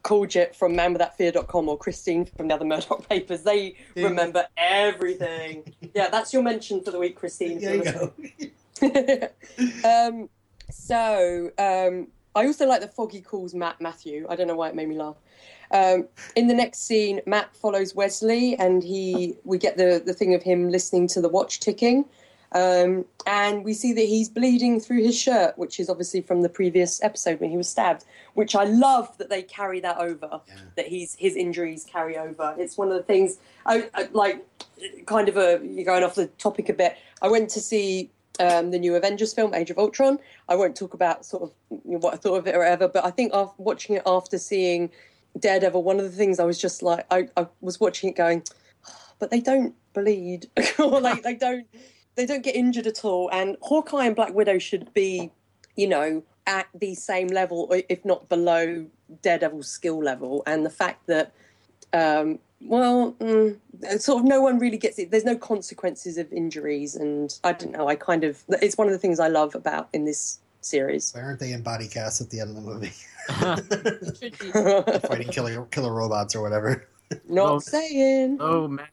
Kuljit from manwithoutfear.com or Christine from the other Murdock papers. They you remember everything. yeah, that's your mention for the week, Christine. There you go. um, so um, I also like the Foggy calls Matt Matthew. I don't know why it made me laugh. Um, in the next scene, Matt follows Wesley, and he we get the the thing of him listening to the watch ticking, um, and we see that he's bleeding through his shirt, which is obviously from the previous episode when he was stabbed. Which I love that they carry that over. Yeah. That he's his injuries carry over. It's one of the things I, I like. Kind of a you're going off the topic a bit. I went to see um, the new Avengers film, Age of Ultron. I won't talk about sort of you know, what I thought of it or whatever, but I think after watching it after seeing Daredevil, one of the things I was just like, I, I was watching it going, "Oh, but they don't bleed, or like they don't, they don't get injured at all. And Hawkeye and Black Widow should be, you know, at the same level, or if not below Daredevil's skill level. And the fact that um, well, mm, sort of no one really gets it. There's no consequences of injuries, and I don't know. I kind of it's one of the things I love about in this series. Why aren't they in body casts at the end of the movie? Should be. Fighting killer killer robots or whatever. Not Well- saying. oh, man.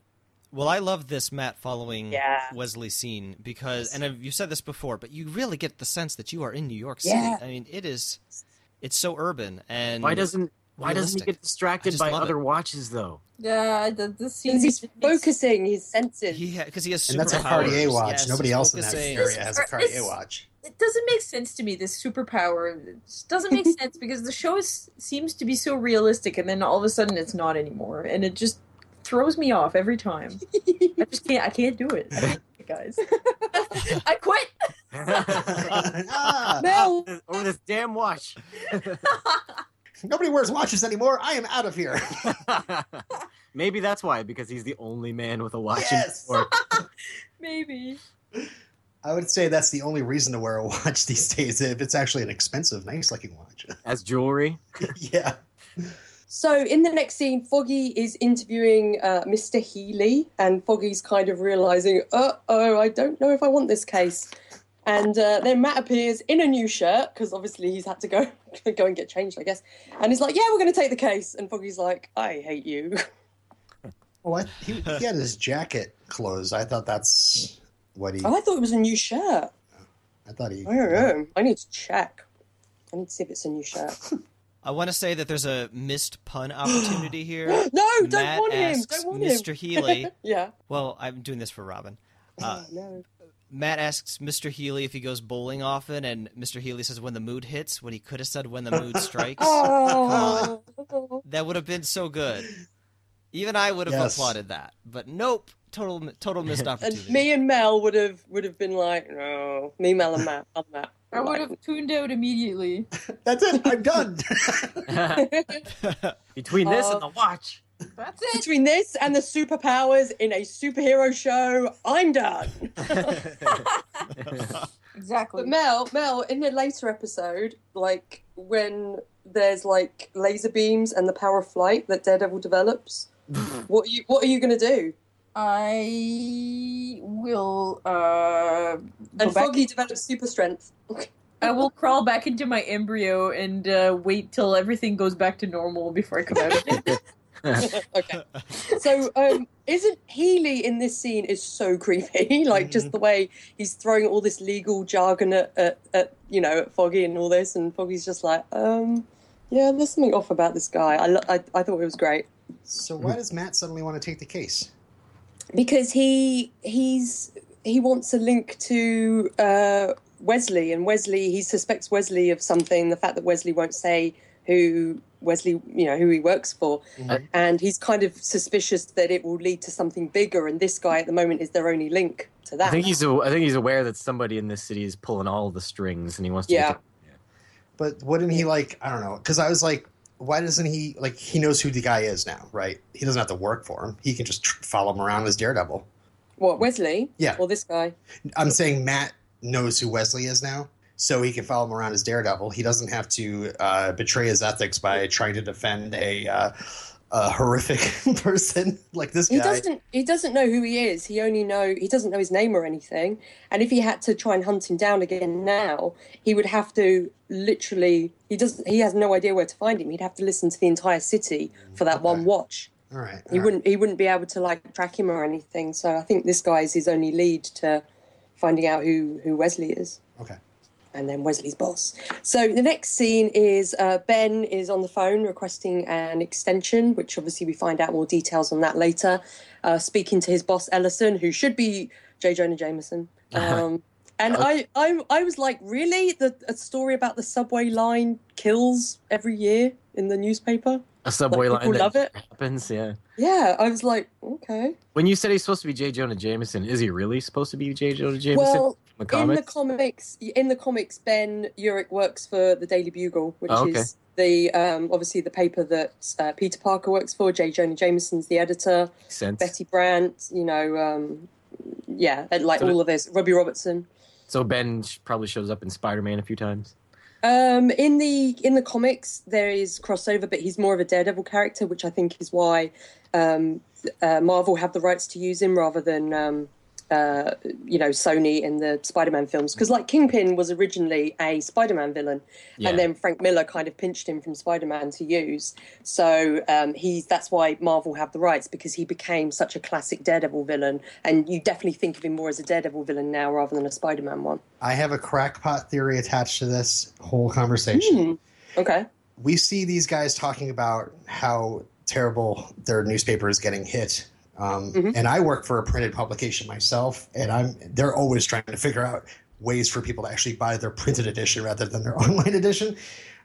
Well, I love this Matt following Yeah. Wesley scene because, and I've- you said this before, but you really get the sense that you are in New York City. Yeah. I mean, it is, it's so urban and Why doesn't why doesn't he get distracted by other it. watches though? Yeah, the, the scene. Because he's focusing his senses. he because he has And that's a superpowers. Cartier watch. Yes, Nobody else in that area has a This- Cartier this- watch. It doesn't make sense to me. This superpower it doesn't make sense because the show is, seems to be so realistic, and then all of a sudden it's not anymore, and it just throws me off every time. I just can't. I can't do it, guys. I quit. Ah, Mel, Over this damn watch. nobody wears watches anymore. I am out of here. Maybe that's why, because he's the only man with a watch Yes. in New York. Maybe. I would say that's the only reason to wear a watch these days. If it's actually an expensive, nice looking watch. as jewelry. yeah. So in the next scene, Foggy is interviewing uh, Mr. Healy, and Foggy's kind of realizing, uh oh, I don't know if I want this case. And uh, then Matt appears in a new shirt because obviously he's had to go go and get changed, I guess. And he's like, "Yeah, we're going to take the case." And Foggy's like, "I hate you." Oh, I, he, he had his jacket closed. I thought that's what he. Oh, I thought it was a new shirt. I thought he. I don't know. I need to check. I need to see if it's a new shirt. I want to say that there's a missed pun opportunity here. no, don't Matt want him. Don't want Mr. him. Healy. yeah. Well, I'm doing this for Robin. Uh, Oh, no. Matt asks Mr. Healy if he goes bowling often, and Mr. Healy says when the mood hits, when he could have said when the mood strikes. Oh. That would have been so good. Even I would have Yes. applauded that, but nope, total total missed opportunity. And me and Mel would have would have been like, no. Me, Mel, and Matt. I'm Matt. I would have tuned out immediately. That's it. I'm done. Between this Uh, and the watch. That's it. Between this and the superpowers in a superhero show, I'm done. Exactly. But Mel, Mel, in the later episode, like when there's like laser beams and the power of flight that Daredevil develops, what are you what are you gonna do? I will. Uh, go And back- Foggy develops super strength. I will crawl back into my embryo and uh, wait till everything goes back to normal before I come out. okay. So, um, isn't Healy in this scene is so creepy? like just the way he's throwing all this legal jargon at, at, at you know at Foggy and all this, and Foggy's just like, um, yeah, there's something off about this guy. I lo- I, I thought it was great so why does Matt suddenly want to take the case? Because he he's he wants a link to uh, Wesley, and Wesley he suspects Wesley of something. The fact that Wesley won't say who Wesley, you know, who he works for, Mhm. and he's kind of suspicious that it will lead to something bigger. And this guy at the moment is their only link to that. I think he's a, I think he's aware that somebody in this city is pulling all the strings, and he wants to. Yeah. Get But wouldn't he like? I don't know. Because I was like, why doesn't he like? He knows who the guy is now, right? He doesn't have to work for him. He can just tr- follow him around as Daredevil. what Wesley? Yeah. Or this guy? I'm saying Matt knows who Wesley is now, so he can follow him around as Daredevil. He doesn't have to uh, betray his ethics by trying to defend a, uh, a horrific person like this He doesn't. He doesn't know who he is. He only know. He doesn't know his name or anything. And if he had to try and hunt him down again now, he would have to literally. He doesn't. He has no idea where to find him. He'd have to listen to the entire city for that one watch. All right. He wouldn't. He wouldn't be able to like track him or anything. So I think this guy is his only lead to finding out who who Wesley is. Okay. And then Wesley's boss. So the next scene is uh, Ben is on the phone requesting an extension, which obviously we find out more details on that later. Uh, speaking to his boss Ellison, who should be J. Jonah Jameson. Um, and I, I, I was like, really? The a story about the subway line kills every year in the newspaper? a subway Like, line that love it. happens. Yeah. Yeah, I was like, okay. When you said he's supposed to be J. Jonah Jameson, is he really supposed to be J. Jonah Jameson? Well, in the in comics? the comics, in the comics, Ben Urich works for the Daily Bugle, which Oh, okay. is the um, obviously the paper that uh, Peter Parker works for. J. Jonah Jameson's the editor. Sense. Betty Brant, you know, um, yeah, and like So all of this. Robbie Robertson. So Ben probably shows up in Spider-Man a few times. Um, in the in the comics, there is crossover, but he's more of a Daredevil character, which I think is why um, uh, Marvel have the rights to use him rather than um, uh, you know Sony in the Spider-Man films. Because like Kingpin was originally a Spider-Man villain, Yeah. and then Frank Miller kind of pinched him from Spider-Man to use. So um, he's that's why Marvel have the rights because he became such a classic Daredevil villain, and you definitely think of him more as a Daredevil villain now rather than a Spider-Man one. I have a crackpot theory attached to this whole conversation. Hmm. Okay. We see these guys talking about how terrible their newspaper is getting hit. Um, Mhm. And I work for a printed publication myself, and I'm they're always trying to figure out ways for people to actually buy their printed edition rather than their online edition.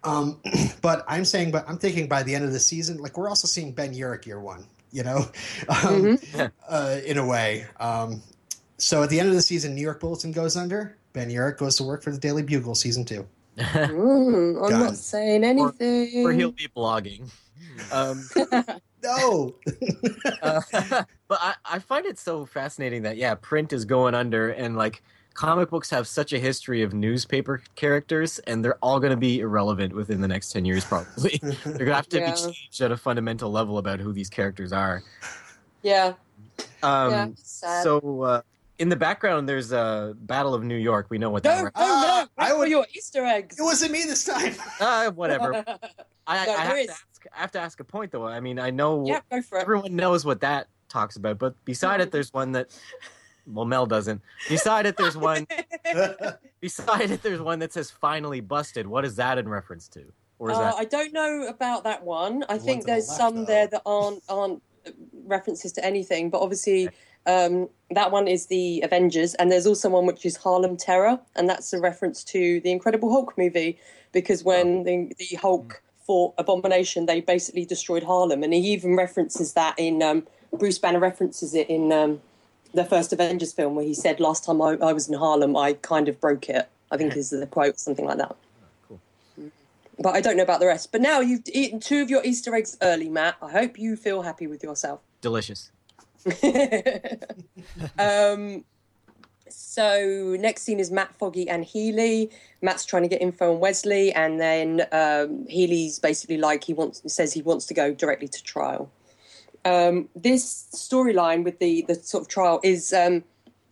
Um, but I'm saying, but I'm thinking by the end of the season, like we're also seeing Ben Urich year one, you know, um, Yeah. uh, in a way. Um, so at the end of the season, New York Bulletin goes under. Ben Urich goes to work for the Daily Bugle, season two. Mm, I'm Done. not saying anything. Or he'll be blogging. Um, No, uh, but I, I find it so fascinating that yeah, print is going under, and like comic books have such a history of newspaper characters, and they're all going to be irrelevant within the next ten years. Probably they're going to have to Yeah. be changed at a fundamental level about who these characters are. yeah, Um, yeah. So uh, in the background, there's a Battle of New York. We know what no, that. no, re- Ah, no! I I would- your Easter eggs. it wasn't me this time. Uh, whatever. I, No, I, have is. to ask, I have to ask a point though. I mean, I know yeah, go for it. everyone knows what that talks about, but beside it, there's one that. Well, Mel doesn't. Beside it, there's one. Beside it, there's one that says "finally busted." What is that in reference to? Or is Uh, that I don't know about that one. I The think to the there's left, some though. there that aren't aren't references to anything, but obviously um, that one is the Avengers, and there's also one which is Harlem Terror, and that's a reference to the Incredible Hulk movie because when the, the Hulk fought Abomination, they basically destroyed Harlem, and he even references that in um, Bruce Banner references it in um, the first Avengers film where he said, "Last time I, I was in Harlem, I kind of broke it." I think is the quote, something like that. Cool. But I don't know about the rest. But now you've eaten two of your Easter eggs early, Matt. I hope you feel happy with yourself. delicious? um, so next scene is Matt Foggy and Healy. Matt's trying to get info on Wesley, and then um, Healy's basically like he wants says he wants to go directly to trial. Um, this storyline with the the sort of trial is um,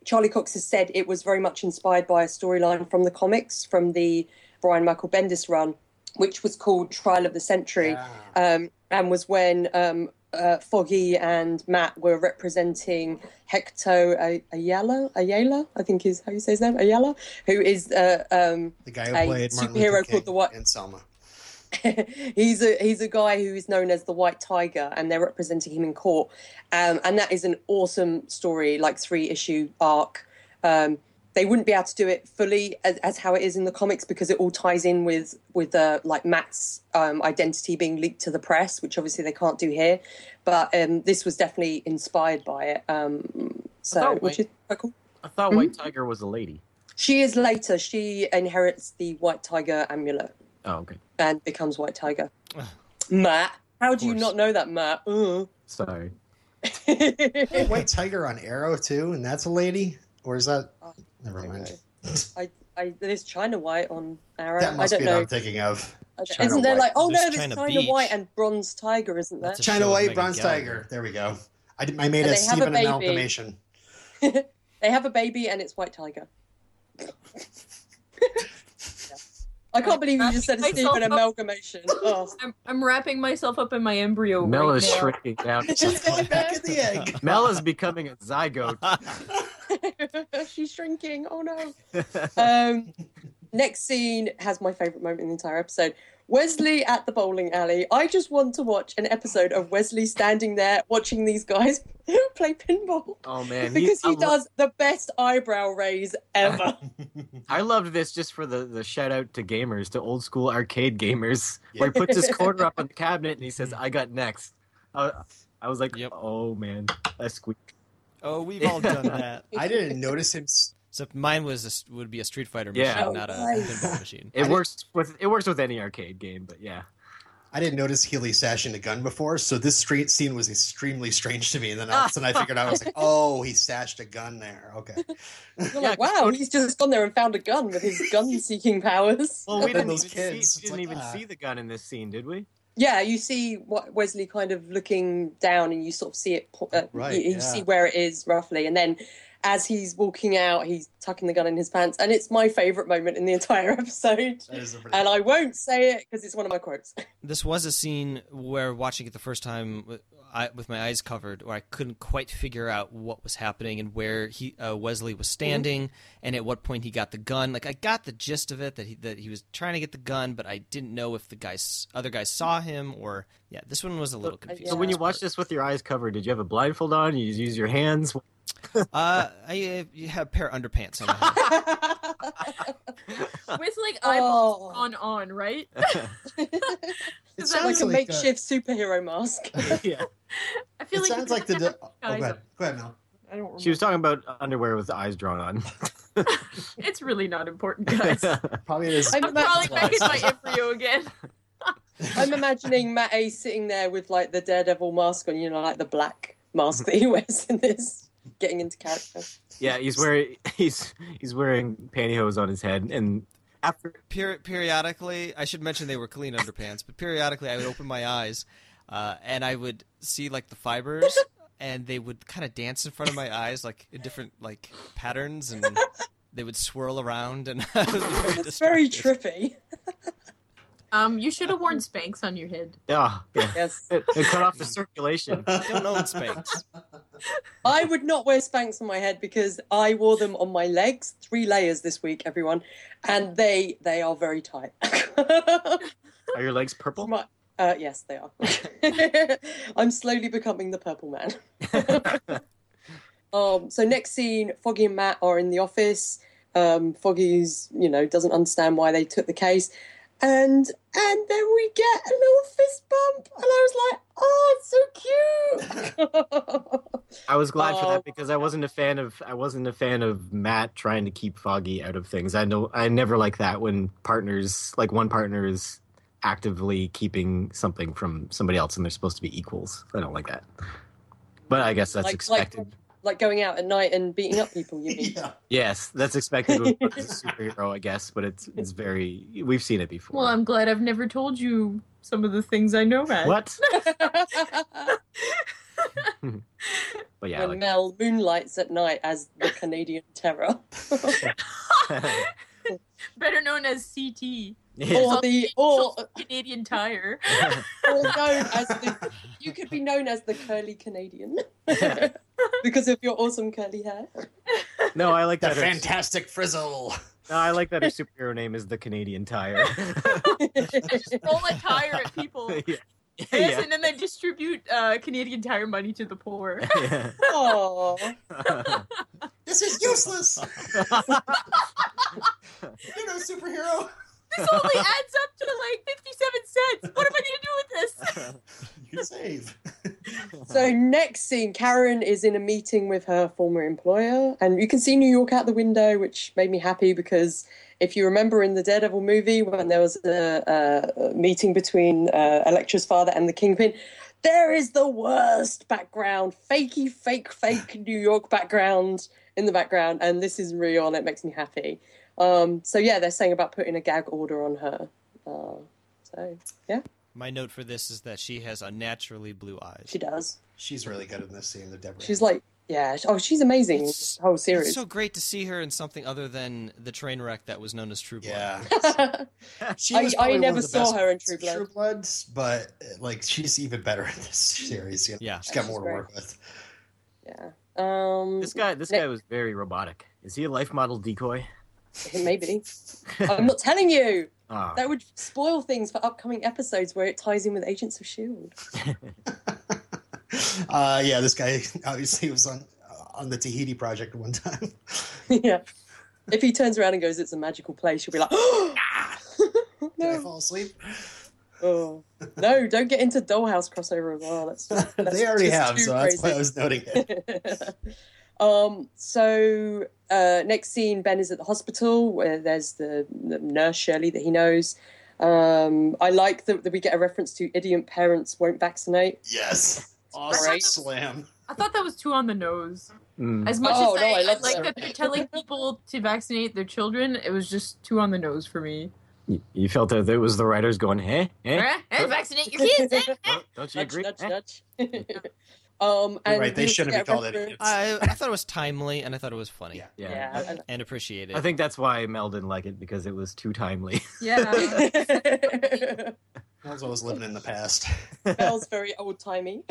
Charlie Cox has said it was very much inspired by a storyline from the comics from the Brian Michael Bendis run, which was called Trial of the Century um, and was when um, uh, Foggy and Matt were representing Hector Ayala, Ayala, I think is how you say his name, Ayala, who is uh, um, The guy who played superhero called the What- and Selma. he's a he's a guy who is known as the White Tiger, and they're representing him in court, um, and that is an awesome story, like three issue arc. Um, they wouldn't be able to do it fully as, as how it is in the comics because it all ties in with with uh, like Matt's um, identity being leaked to the press, which obviously they can't do here. But um, this was definitely inspired by it. Um, so, Oh, which is quite cool. I thought Mhm. White Tiger was a lady. She is later. She inherits the White Tiger amulet Oh, okay. and becomes White Tiger. Matt, how do you not know that, Matt? Uh. Sorry. White Tiger on Arrow too, and that's a lady, or is that? Never mind. I, I, there's China White on Arrow. That must I be don't what know. I'm thinking of. I China isn't there White. like oh no, There's there's China China, White and Bronze Tiger, isn't there? China White, Bronze Tiger. There we go. I, did, I made And a they have a Stephen baby. amalgamation. They have a baby and it's White Tiger. I can't believe you just said a stupid amalgamation. Oh. I'm, I'm wrapping myself up in my embryo Mel right is now. shrinking down. Just going back in the egg. Mel is becoming a zygote. She's shrinking. Oh no. Um, next scene has my favorite moment in the entire episode. Wesley at the bowling alley. I just want to watch an episode of Wesley standing there watching these guys play pinball Oh man, because he I lo- does the best eyebrow raise ever. I loved this just for the the shout out to gamers, to old school arcade gamers, where he puts his quarter up on the cabinet and he says, "I got next." I, I was like, Yep. "Oh man, that squeak." Oh, we've all done that. I didn't notice him. S- Except mine was a, s- would be a Street Fighter machine, Yeah. not a Oh, pinball machine. It I did- works with it works with any arcade game, but yeah. I didn't notice Healy sashing a gun before, so this street scene was extremely strange to me. And then all of a sudden, I figured out, I was like, "Oh, he stashed a gun there." Okay. You're like, wow, he's just gone there and found a gun with his gun-seeking powers. Well, we didn't those even, kids, see, didn't like, even ah. see the gun in this scene, did we? Yeah, you see what Wesley kind of looking down, and you sort of see it. Uh, Right, You, you yeah. see where it is roughly, and then as he's walking out, he's tucking the gun in his pants, and it's my favorite moment in the entire episode. That is a pretty- And I won't say it because it's one of my quotes. This was a scene where watching it the first time with, I, with my eyes covered, where I couldn't quite figure out what was happening and where he uh, Wesley was standing, and at what point he got the gun. Like I got the gist of it that he that he was trying to get the gun, but I didn't know if the guys other guys saw him or yeah. This one was a little So, uh, confusing. So when you Yeah. watch this with your eyes covered, did you have a blindfold on? You just use your hands? uh, I uh, you had a pair of underpants on. With like eyeballs oh, on on, right? it like sounds a like, the, makeshift superhero mask. yeah. I feel it like sounds like the. De- oh, go ahead. Go ahead, Mel. I don't remember. She was talking about underwear with eyes drawn on. It's really not important, guys. Probably it is. I'm I'm crawling back in my glasses. embryo again. I'm imagining Matt A sitting there with like the Daredevil mask on, you know, like the black mask that he wears in this, getting into character. yeah, he's wearing he's he's wearing pantyhose on his head, and after Peri- periodically, I should mention they were clean underpants, but periodically I would open my eyes uh, and I would see like the fibers, and they would kind of dance in front of my eyes, like in different like patterns, and they would swirl around, and I was very It's very trippy. Um, you should have worn Spanx on your head. yeah, yeah. Yes. It, it cut off the circulation. I don't own Spanx. I would not wear Spanx on my head because I wore them on my legs, three layers this week, everyone, and they they are very tight. Are your legs purple? My- uh, yes, they are. I'm slowly becoming the purple man. um, so next scene, Foggy and Matt are in the office. Um, Foggy's, you know, doesn't understand why they took the case, and and then we get a little fist bump, and I was like, oh, it's so cute. I was glad for Oh. that because I wasn't a fan of I wasn't a fan of Matt trying to keep Foggy out of things. I know I never like that when partners like one partner is actively keeping something from somebody else and they're supposed to be equals. I don't like that. But I guess that's Like- like- expected. like going out at night and beating up people. You mean? Yeah. yes, that's expected with a superhero, I guess. But it's it's very we've seen it before. Well, I'm glad I've never told you some of the things I know, Matt. what? But yeah, when like, Mel moonlights at night as the Canadian Terror, Better known as CT, or the or, Canadian Tire. or known as the you could be known as the curly Canadian because of your awesome curly hair. no, I like The that. her- fantastic frizzle. no, I like that her superhero name is the Canadian Tire. Just roll a tire at people. yeah. Yes, yeah. and then they distribute uh, Canadian Tire money to the poor. yeah. Oh, This is useless. You're no superhero. This only adds up to like 57 cents. What am I going to do with this? You save. So next scene, Karen is in a meeting with her former employer, and you can see New York out the window, which made me happy because if you remember in the Daredevil movie when there was a, a meeting between uh, Elektra's father and the Kingpin, there is the worst background, fakey, fake, fake New York background in the background, and this is real, and it makes me happy. Um, so yeah, they're saying about putting a gag order on her. Uh, so yeah, My note for this is that she has unnaturally blue eyes. she does. She's really good in this scene, the Deborah. She's like, yeah, oh, she's amazing It's- this whole series. It's so great to see her in something other than the train wreck that was known as True Blood. yeah. She I- was I probably never saw her in True parts True Blood. Bloods, but uh, like she's even better in this series. You know? Yeah. she's got She's more to work with. yeah. Um, This guy, this Ne- guy was very robotic. Is he a life model decoy? maybe. I'm not telling you. Ah, That would spoil things for upcoming episodes where it ties in with Agents of Shield. Uh, yeah, this guy obviously was on on the Tahiti project one time. yeah. If he turns around and goes, "It's a magical place," you'll be like, "Oh Did I no, fall asleep? oh no! Don't get into Dollhouse crossover as well. That's, that's they already have, so that's why I was noting it. Um. So uh, next scene, Ben is at the hospital where there's the, the nurse Shirley that he knows. Um, I like that, that we get a reference to idiot parents won't vaccinate. Yes, awesome Right. slam. I thought that was too on the nose. mm. As much Oh, as no, I, I I, like that. that they're telling people to vaccinate their children, it was just too on the nose for me. You- you felt that it was the writers going, "Hey, hey, Eh? Eh, vaccinate your kids. eh? don't- don't you nudge, agree?" nudge, Eh? nudge. um, and right, they shouldn't get be called it. I, I thought it was timely and I thought it was funny Yeah. Yeah, Yeah, and- and appreciated. I think that's why Mel didn't like it because it was too timely. Yeah. That's what I was living in the past. Mel's very old timey.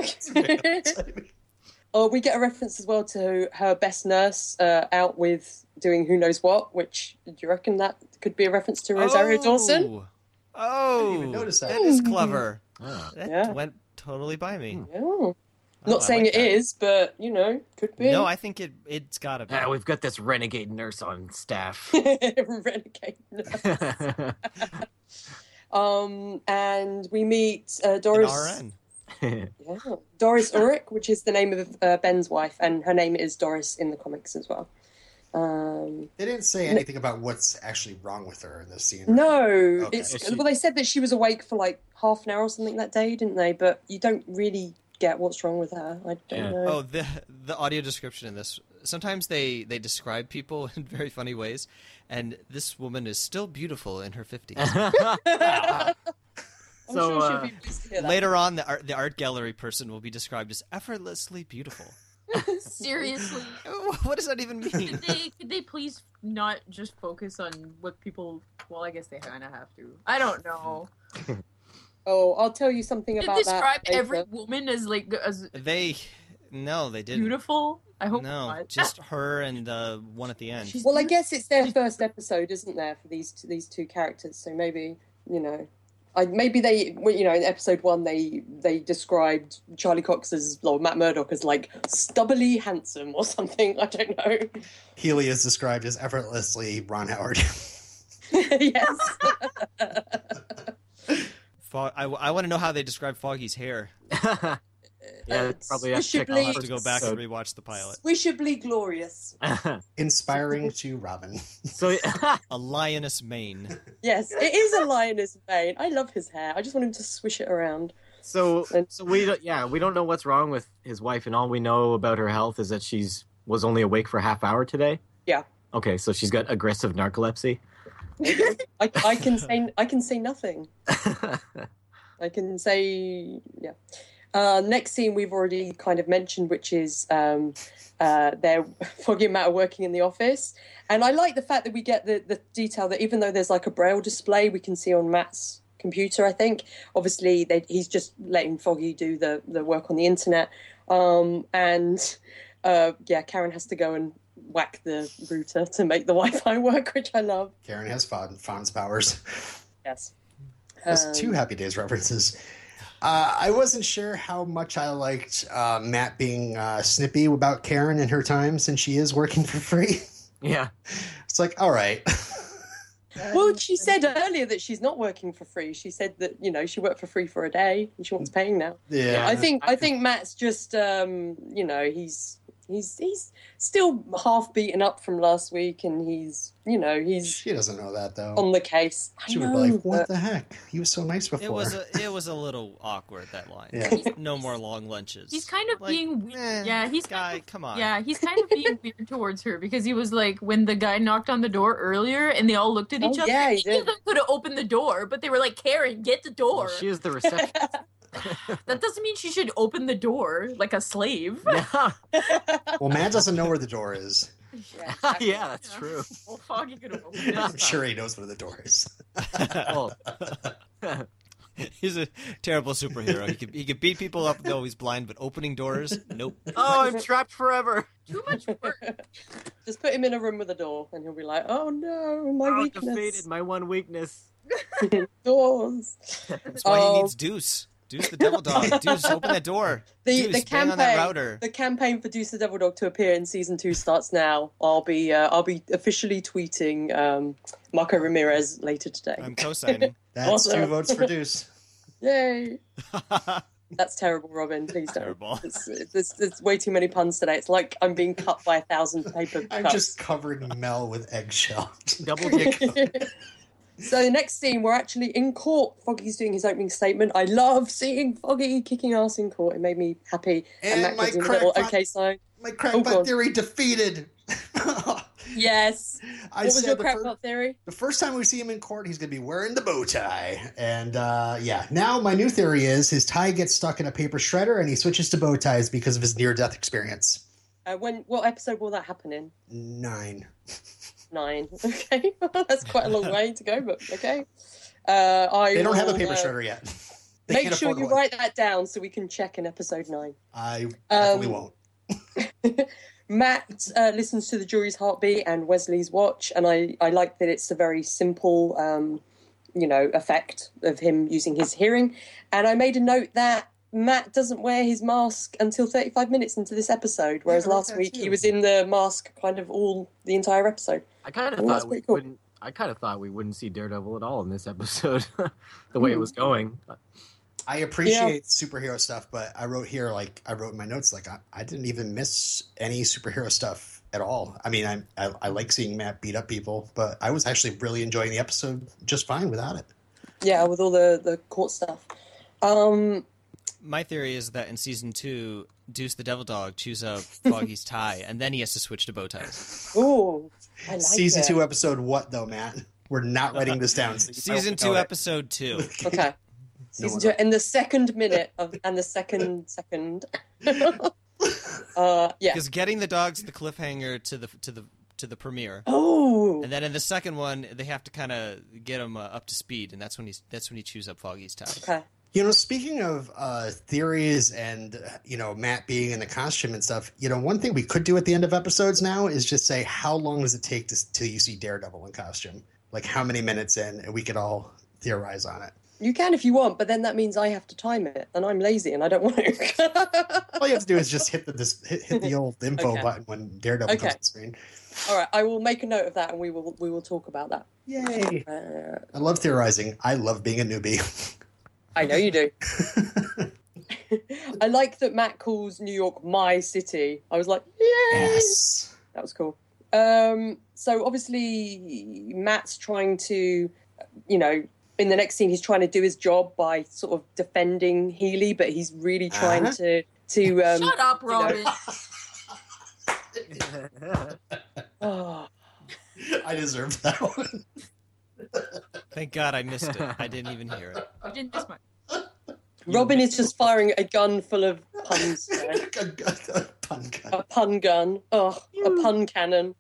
oh, we get a reference as well to her best nurse uh, out with doing who knows what. Which do you reckon that could be a reference to Rosario Dawson? Oh, didn't even notice that. that is clever. Ah. That Yeah. went totally by me. Yeah. Not I saying like it that. is, but you know, could be. No, I think it it's gotta be. Ah, we've got this renegade nurse on staff. renegade. nurse. Um, and we meet uh, An Doris. RN. Yeah. Doris Urich, which is the name of uh, Ben's wife, and her name is Doris in the comics as well. Um, They didn't say anything about what's actually wrong with her in this scene. no, Okay. it's she- well. They said that she was awake for like half an hour or something that day, didn't they? But you don't really get what's wrong with her. I don't Yeah. know. Oh, the the audio description in this. Sometimes they they describe people in very funny ways, and this woman is still beautiful in her fifties. I'm so, sure she'll uh, be pleased to hear that. Later on, the art the art gallery person will be described as effortlessly beautiful. Seriously. what does that even mean? Could they could they please not just focus on what people well I guess they kinda have to. I don't know. Oh, I'll tell you something Did about describe that. later. every woman as like as They no, they didn't. beautiful? I hope No, not. just her and the one at the end. She's- Well, I guess it's their first episode, isn't there, for these two, these two characters? So maybe you know, I, maybe they, you know, in episode one they they described Charlie Cox as or Matt Murdock as like stubbily handsome or something. I don't know. Healy is described as effortlessly Ron Howard. yes. Fog, I, I want to know how they describe Foggy's hair. yeah, Uh, probably have to check swishably- I'll have to go back so, and rewatch the pilot. Swishably glorious. Inspiring to Robin. so A lioness mane. Yes, it is a lioness mane. I love his hair. I just want him to swish it around. so so we don't, yeah we don't know what's wrong with his wife, and all we know about her health is that she's was only awake for a half hour today. Yeah. Okay, so she's got aggressive narcolepsy. I, I can say I can say nothing. I can say yeah. Uh, next scene we've already kind of mentioned, which is um, uh, they're Foggy and Matt are working in the office, and I like the fact that we get the the detail that even though there's like a braille display, we can see on Matt's computer. I think obviously they, he's just letting Foggy do the the work on the internet, um, and uh, yeah, Karen has to go and whack the router to make the Wi-Fi work, which I love. Karen has Fawn, Fonz's powers. Yes. That's Um, two Happy Days references. Uh, I wasn't sure how much I liked uh, Matt being uh, snippy about Karen and her time since she is working for free. Yeah. It's like, all right. Well, she said earlier that she's not working for free. She said that you know she worked for free for a day and she wants paying now. yeah. I think I I think Matt's just um, you know he's he's he's still half beaten up from last week and he's you know he's She doesn't know that though. on the case. I she would be like, "What the heck? He was so nice before." It was a it was a little awkward that line. Yeah. No more long lunches. He's kind of Like, being weird. eh, yeah, he's guy. kind of, come on. yeah, he's kind of being weird towards her because he was like when the guy knocked on the door earlier and they all looked at Oh, each other. yeah, he Each of did. could have opened the door, but they were like, "Karen, get the door." Well, she is the receptionist. That doesn't mean she should open the door like a slave. yeah, well, Matt doesn't know where the door is. Yeah, exactly. yeah, that's true. Well, Foggy could have opened I'm sure he knows where the door is. Well, He's a terrible superhero. He could he could beat people up though he's blind, but opening doors, nope. oh, I'm trapped forever. Too much work. Just put him in a room with a door, and he'll be like, "Oh no, my Oh, weakness, defeated my one weakness. doors." That's why Oh. he needs Deuce. Deuce the devil dog. Deuce, open that door. The Deuce, the bang on that campaign, router. the campaign for Deuce the Devil Dog to appear in season two starts now. I'll be uh, I'll be officially tweeting um, Marco Ramirez later today. I'm co-signing. That's Awesome. two votes for Deuce. Yay! That's terrible, Robin. Please don't. Terrible. It's, it's, it's way too many puns today. It's like I'm being cut by a thousand paper I'm cuts. just covering Mel with eggshell. Double dick. So the next scene, we're actually in court. Foggy's doing his opening statement. I love seeing Foggy kicking ass in court. It made me happy. And Matt my gives him a little crackpot- okay sign. My Oh, crackpot God. theory defeated. Yes. I what was your the, fir- theory? the first time we see him in court, he's going to be wearing the bow tie. And uh, yeah, now my new theory is his tie gets stuck in a paper shredder and he switches to bow ties because of his near death experience. Uh, when what episode will that happen in? Nine. Nine. Okay, that's quite a long way to go, but okay. Uh, I They don't have a paper uh, shredder yet. They Make sure you one. write that down so we can check in episode nine. I Um, won't. Matt uh, listens to the jury's heartbeat and Wesley's watch, and I, I like that it's a very simple, um, you know, effect of him using his hearing. And I made a note that Matt doesn't wear his mask until 35 minutes into this episode, whereas I wrote last week too. he was in the mask kind of all the entire episode. I kind of thought we cool. wouldn't. I kind of thought we wouldn't see Daredevil at all in this episode, the way it was going. I appreciate superhero stuff, but I wrote here, like, I wrote in my notes, like, I, I didn't even miss any superhero stuff at all. I mean, I, I, I like seeing Matt beat up people, but I was actually really enjoying the episode just fine without it. Yeah, with all the, the court stuff. Um, My theory is that in season two, Deuce the Devil Dog chews up Foggy's tie, and then he has to switch to bow ties. ooh, I like Season it. two, episode what, though, Matt? We're not writing this down. Season two, know it. episode two. Okay. Season one two, in the second minute of, and the second second. uh, yeah. Because getting the dogs the cliffhanger to the to the to the premiere, Oh, and then in the second one they have to kind of get him uh, up to speed, and that's when he's that's when he chews up Foggy's tie. okay. You know, speaking of uh, theories and, you know, Matt being in the costume and stuff, you know, one thing we could do at the end of episodes now is just say, how long does it take to, till you see Daredevil in costume? Like, how many minutes in? And we could all theorize on it. You can if you want, but then that means I have to time it, and I'm lazy and I don't want to. All you have to do is just hit the this, hit, hit the old info Okay. button when Daredevil Okay. comes on screen. All right, I will make a note of that, and we will we will talk about that. Yay! Uh, I love theorizing. I love being a newbie. I know you do. I like that Matt calls New York my city. I was like, yay! yes. That was cool. Um, so obviously, Matt's trying to, you know, in the next scene, he's trying to do his job by sort of defending Healy, but he's really trying Uh-huh. to to. Um, Shut up, you know- Robin. Oh, I deserve that one. Thank God I missed it. I didn't even hear it. I didn't miss my. Robin is just firing a gun full of puns. today. Pun gun. a pun gun. Oh, a pun cannon.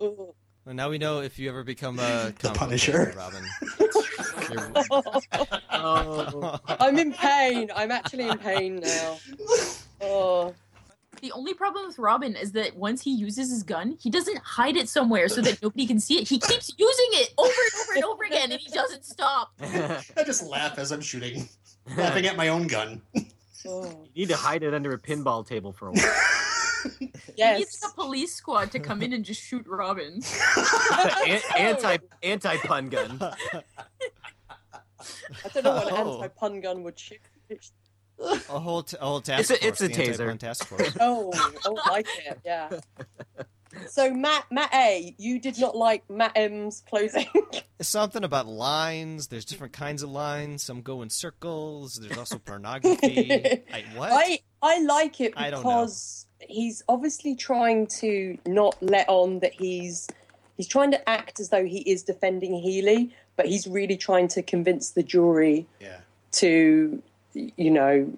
Ugh. Well, now we know if you ever become a comic book Punisher. Robin. You're- oh, I'm in pain. I'm actually in pain now. Oh, The only problem with Robin is that once he uses his gun, he doesn't hide it somewhere so that nobody can see it. He keeps using it over and over and over again, and he doesn't stop. I just laugh as I'm shooting. laughing at my own gun. Oh, You need to hide it under a pinball table for a while. He yes. needs a police squad to come in and just shoot Robin. An- anti anti pun gun. I don't know what an Oh. anti-pun gun would shoot. A whole t- a whole task It's a- force. it's a taser. anti-pun task force. Oh, oh, I like it. Yeah. So Matt, Matt A, you did not like Matt M's closing. It's something about lines. There's different kinds of lines. Some go in circles. There's also pornography. I, what? I I like it I don't know. because he's obviously trying to not let on that he's he's trying to act as though he is defending Healy, but he's really trying to convince the jury Yeah. to you know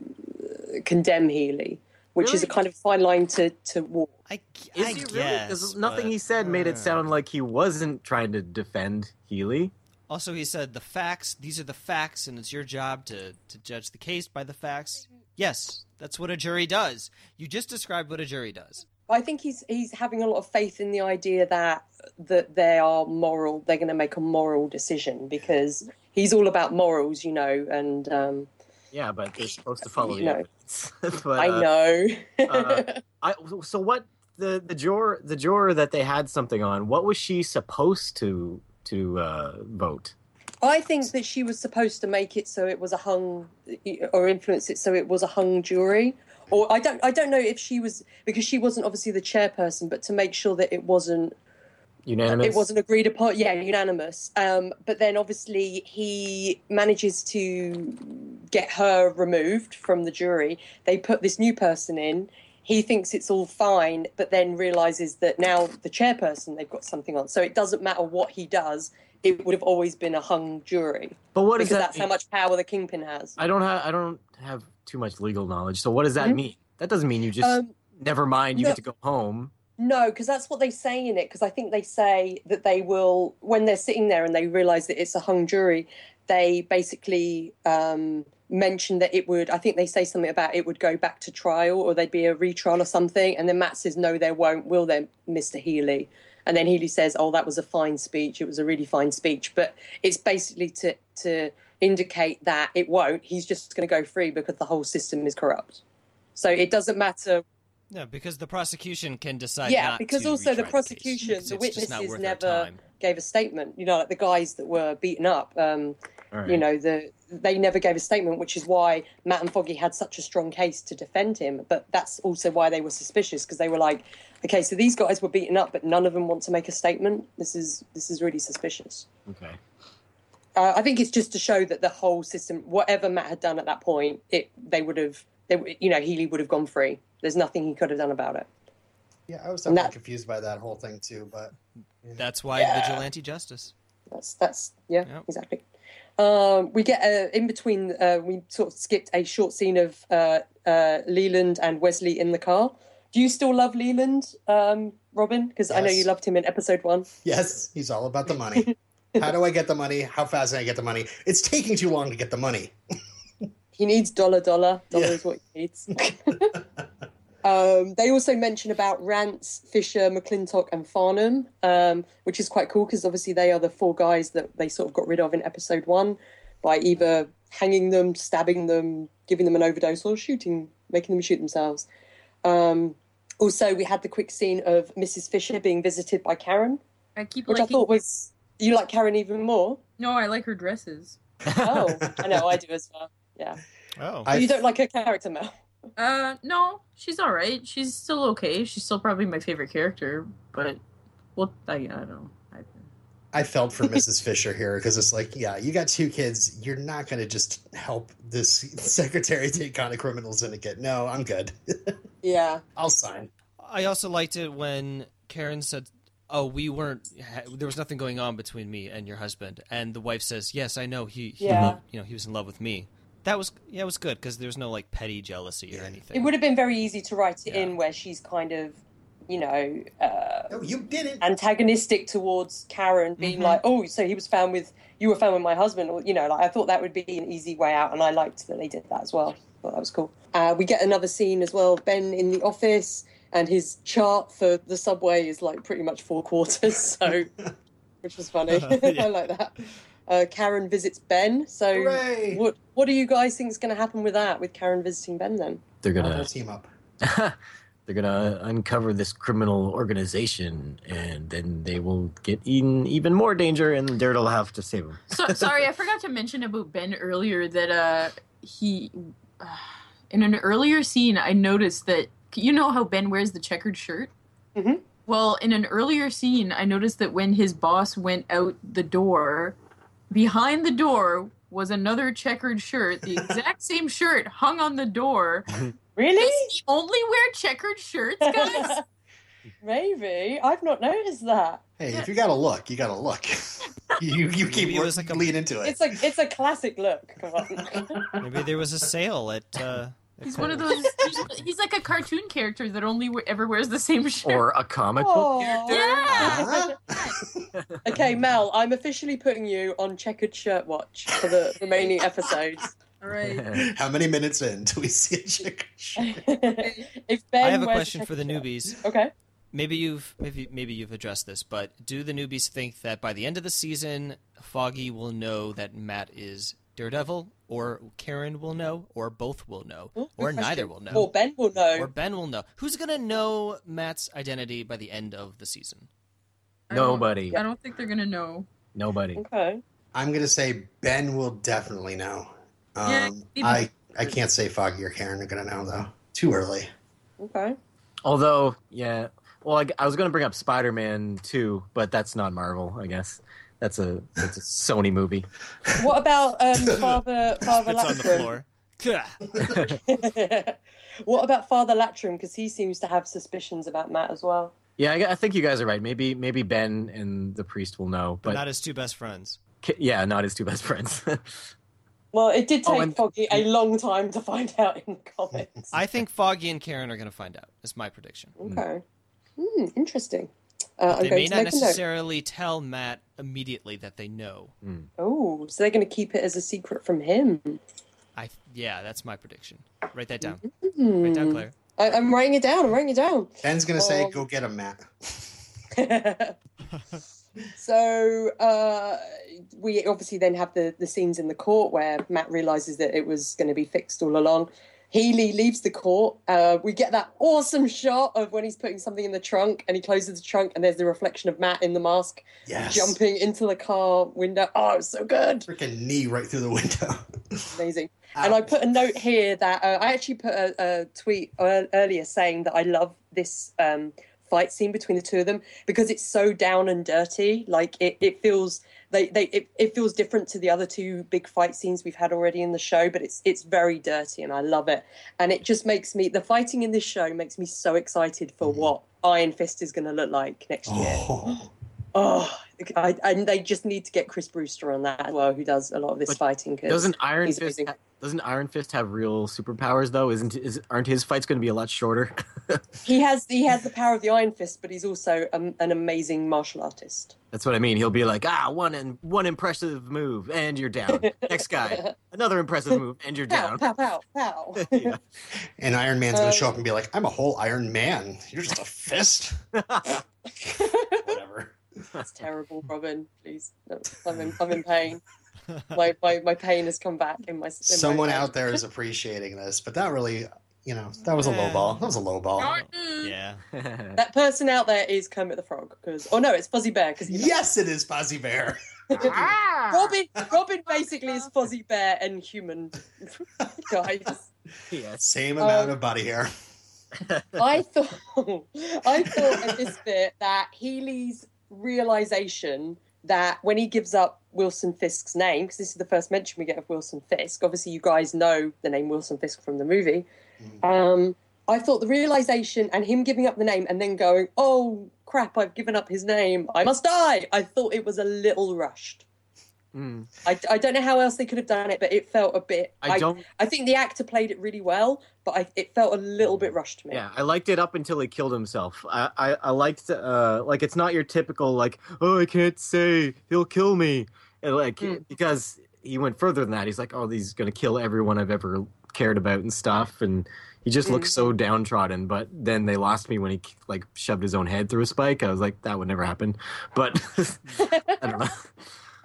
condemn Healy, which is a kind of fine line to to walk. I, Is I he really? guess, Because nothing but- he said made Uh. it sound like he wasn't trying to defend Healy. Also, he said the facts. These are the facts, and it's your job to to judge the case by the facts. Yes, that's what a jury does. You just described what a jury does. I think he's he's having a lot of faith in the idea that that they are moral. They're going to make a moral decision because he's all about morals, you know. And um, Yeah, but they're supposed to follow the No. evidence. but, I uh, know. uh, I, so what the the juror the juror that they had something on? What was she supposed to to uh, vote? I think that she was supposed to make it so it was a hung or influence it so it was a hung jury. Or I don't I don't know if she was because she wasn't obviously the chairperson, but to make sure that it wasn't Unanimous. it wasn't agreed upon. Yeah, unanimous. Um, but then obviously he manages to get her removed from the jury. They put this new person in. He thinks it's all fine, but then realizes that now the chairperson they've got something on. So it doesn't matter what he does. It would have always been a hung jury But what because that that's mean? how much power the kingpin has. I don't have I don't have too much legal knowledge. So what does that Mhm. mean? That doesn't mean you just Um, never mind. You no. get to go home. No, because that's what they say in it. Because I think they say that they will, when they're sitting there and they realise that it's a hung jury, they basically um, mention that it would. I think they say something about it would go back to trial or there'd be a retrial or something. And then Matt says, "No, there won't. Will there, Mister Healy?" And then Healy says, "Oh, that was a fine speech. It was a really fine speech." But it's basically to to indicate that it won't. He's just going to go free because the whole system is corrupt. So it doesn't matter No, because the prosecution can decide. yeah, because also the prosecution, the not witnesses never gave a statement. You know, like the guys that were beaten up. Um, right. You know, the they never gave a statement, which is why Matt and Foggy had such a strong case to defend him. But that's also why they were suspicious because they were like, okay, so these guys were beaten up, but none of them want to make a statement. This is this is really suspicious. Okay. Uh, I think it's just to show that the whole system, whatever Matt had done at that point, it they would have, they, you know, Healy would have gone free. There's nothing he could have done about it. Yeah, I was And definitely that- confused by that whole thing too. But That's why Yeah. vigilante justice. That's that's yeah, Yep. exactly. Um, we get uh, in between. Uh, we sort of skipped a short scene of uh, uh, Leland and Wesley in the car. Do you still love Leland, um, Robin? Because I know you loved him in episode one. yes, he's all about the money. How do I get the money? How fast can I get the money? It's taking too long to get the money. He needs dollar, dollar. Dollar Yeah. is what he needs. um, they also mention about Rance, Fisher, McClintock, and Farnham, um, which is quite cool because obviously they are the four guys that they sort of got rid of in episode one by either hanging them, stabbing them, giving them an overdose, or shooting, making them shoot themselves. Um, also, we had the quick scene of Mrs. Fisher being visited by Karen, I keep which I thought was you like Karen even more. No, I like her dresses. Oh, I know I do as well. Yeah, Oh, I- you don't like her character, Mel. Uh, no, she's all right. She's still okay. She's still probably my favorite character, but well, I, I don't know. I, I felt for Mrs. Fisher here because it's like, yeah, you got two kids. You're not going to just help this secretary take on a criminal syndicate. No, I'm good. Yeah. I'll sign. I also liked it when Karen said, "Oh, we weren't. There was nothing going on between me and your husband." And the wife says, "Yes, I know. He, he Yeah. loved, you know, he was in love with me." That was yeah, it was good because there's no like petty jealousy or anything. It would have been very easy to write it Yeah. in where she's kind of, you know, uh, No, you didn't. antagonistic towards Karen, being Mhm. like, "Oh, so he was found with you were found with my husband," or you know, like I thought that would be an easy way out, and I liked that they did that as well. thought that was cool. Uh, we get another scene as well. Ben in the office, and his chart for the subway is like pretty much four quarters, so which was funny. Yeah. I like that. Uh, Karen visits Ben. So, Hooray! what what do you guys think is going to happen with that? With Karen visiting Ben, then? They're They'll gonna team up. they're gonna uncover this criminal organization, and then they will get in even more danger, and Daredevil will have to save them. So, sorry, I forgot to mention about Ben earlier that uh, he, uh, in an earlier scene, I noticed that you know how Ben wears the checkered shirt. Mhm. Well, in an earlier scene, I noticed that when his boss went out the door, behind the door was another checkered shirt, the exact same shirt hung on the door. Really? Does he only wear checkered shirts, guys? Maybe I've not noticed that. Hey, if you gotta look, you gotta look. you you keep Maybe it was like a- lead into it. It's like it's a classic look. Come on. Maybe there was a sale at. Uh, at He's one of those. He's like a cartoon character that only ever wears the same shirt. Or a comic book character. yeah. Huh? Okay, Mel, I'm officially putting you on checkered shirt watch for the remaining episodes. All right. How many minutes in do we see a chick? if Ben I have a question for the checkered shirt- newbies. Okay. Maybe you've maybe maybe you've addressed this, but do the newbies think that by the end of the season, Foggy will know that Matt is Daredevil, or Karen will know, or both will know, Ooh, or neither will know, Or Ben will know. or Ben will know? Who's gonna know Matt's identity by the end of the season? I don't- Nobody. I don't think they're gonna know. Nobody. Okay. I'm gonna say Ben will definitely know. Um, Yeah, maybe- I I can't say Foggy or Karen are gonna know though. Too early. Okay. Although, yeah. Well, I, I was going to bring up Spider Man too, but that's not Marvel, I guess. That's a that's a Sony movie. What about um, Father Father Spits on the Lantom? floor. What about Father Lantom? Because he seems to have suspicions about Matt as well. Yeah, I, I think you guys are right. Maybe maybe Ben and the priest will know, But but not his two best friends. Ki- yeah, not his two best friends. Well, it did Oh, take and- Foggy a long time to find out in the comics. I think Foggy and Karen are gonna find out. That's my prediction. Okay. Hmm, interesting. Uh, They may not make a necessarily tell Matt immediately that they know. Oh, so they're going to keep it as a secret from him. I yeah, that's my prediction. Write that down. Hmm. Write down, Claire. I, I'm writing it down. I'm writing it down. Ben's gonna say, Um, "Go get him, Matt." so uh, we obviously then have the, the scenes in the court where Matt realizes that it was going to be fixed all along. Healy leaves the court. Uh, we get that awesome shot of when he's putting something in the trunk and he closes the trunk and there's the reflection of Matt in the mask Yes. jumping into the car window. Oh, it's so good. Freaking knee right through the window. Amazing. And I put a note here that uh, I actually put a, a tweet earlier saying that I love this um, fight scene between the two of them because it's so down and dirty. Like it, it feels they, they it, it feels different to the other two big fight scenes we've had already in the show, but it's it's very dirty and I love it. And it just makes me the fighting in this show makes me so excited for mm-hmm. what Iron Fist is going to look like next year. Oh. Oh, I, and they just need to get Chris Brewster on that as well, who does a lot of this But fighting. 'cause doesn't Iron Fist amazing. ha- doesn't Iron Fist have real superpowers though? Isn't is, aren't his fights going to be a lot shorter? He has he has the power of the Iron Fist, but he's also um, an amazing martial artist. That's what I mean. He'll be like, ah, one and one impressive move, and you're down. Next guy, another impressive move, and you're Pow, down. pow, pow, pow. Yeah. And Iron Man's gonna Uh, show up and be like, "I'm a whole Iron Man. You're just a fist." Whatever. That's terrible, Robin. Please, I'm in, I'm in pain. My, my my pain has come back in my. In Someone my out there is appreciating this, but that really, you know, that was a low ball. That was a low ball. Yeah. That person out there is Kermit the Frog, because oh no, it's Fuzzy Bear. Because Yes, it is Fuzzy Bear. Ah! Robin Robin basically is Fuzzy Bear and human guys. yes. Same amount Um, of body hair. I thought I thought at this bit that Healy's realization that when he gives up Wilson Fisk's name, because this is the first mention we get of Wilson Fisk. Obviously, you guys know the name Wilson Fisk from the movie. Um, I thought the realization and him giving up the name and then going, "Oh crap, I've given up his name. I must die." I thought it was a little rushed. Mm. I, I don't know how else they could have done it, but it felt a bit. I don't. I think the actor played it really well, but I, it felt a little bit rushed to me. Yeah, I liked it up until he killed himself. I, I, I liked uh like it's not your typical like oh I can't say he'll kill me and like Mm. because he went further than that. He's like oh he's gonna kill everyone I've ever cared about and stuff and he just looks so downtrodden. But then they lost me when he like shoved his own head through a spike. I was like that would never happen. But I don't know.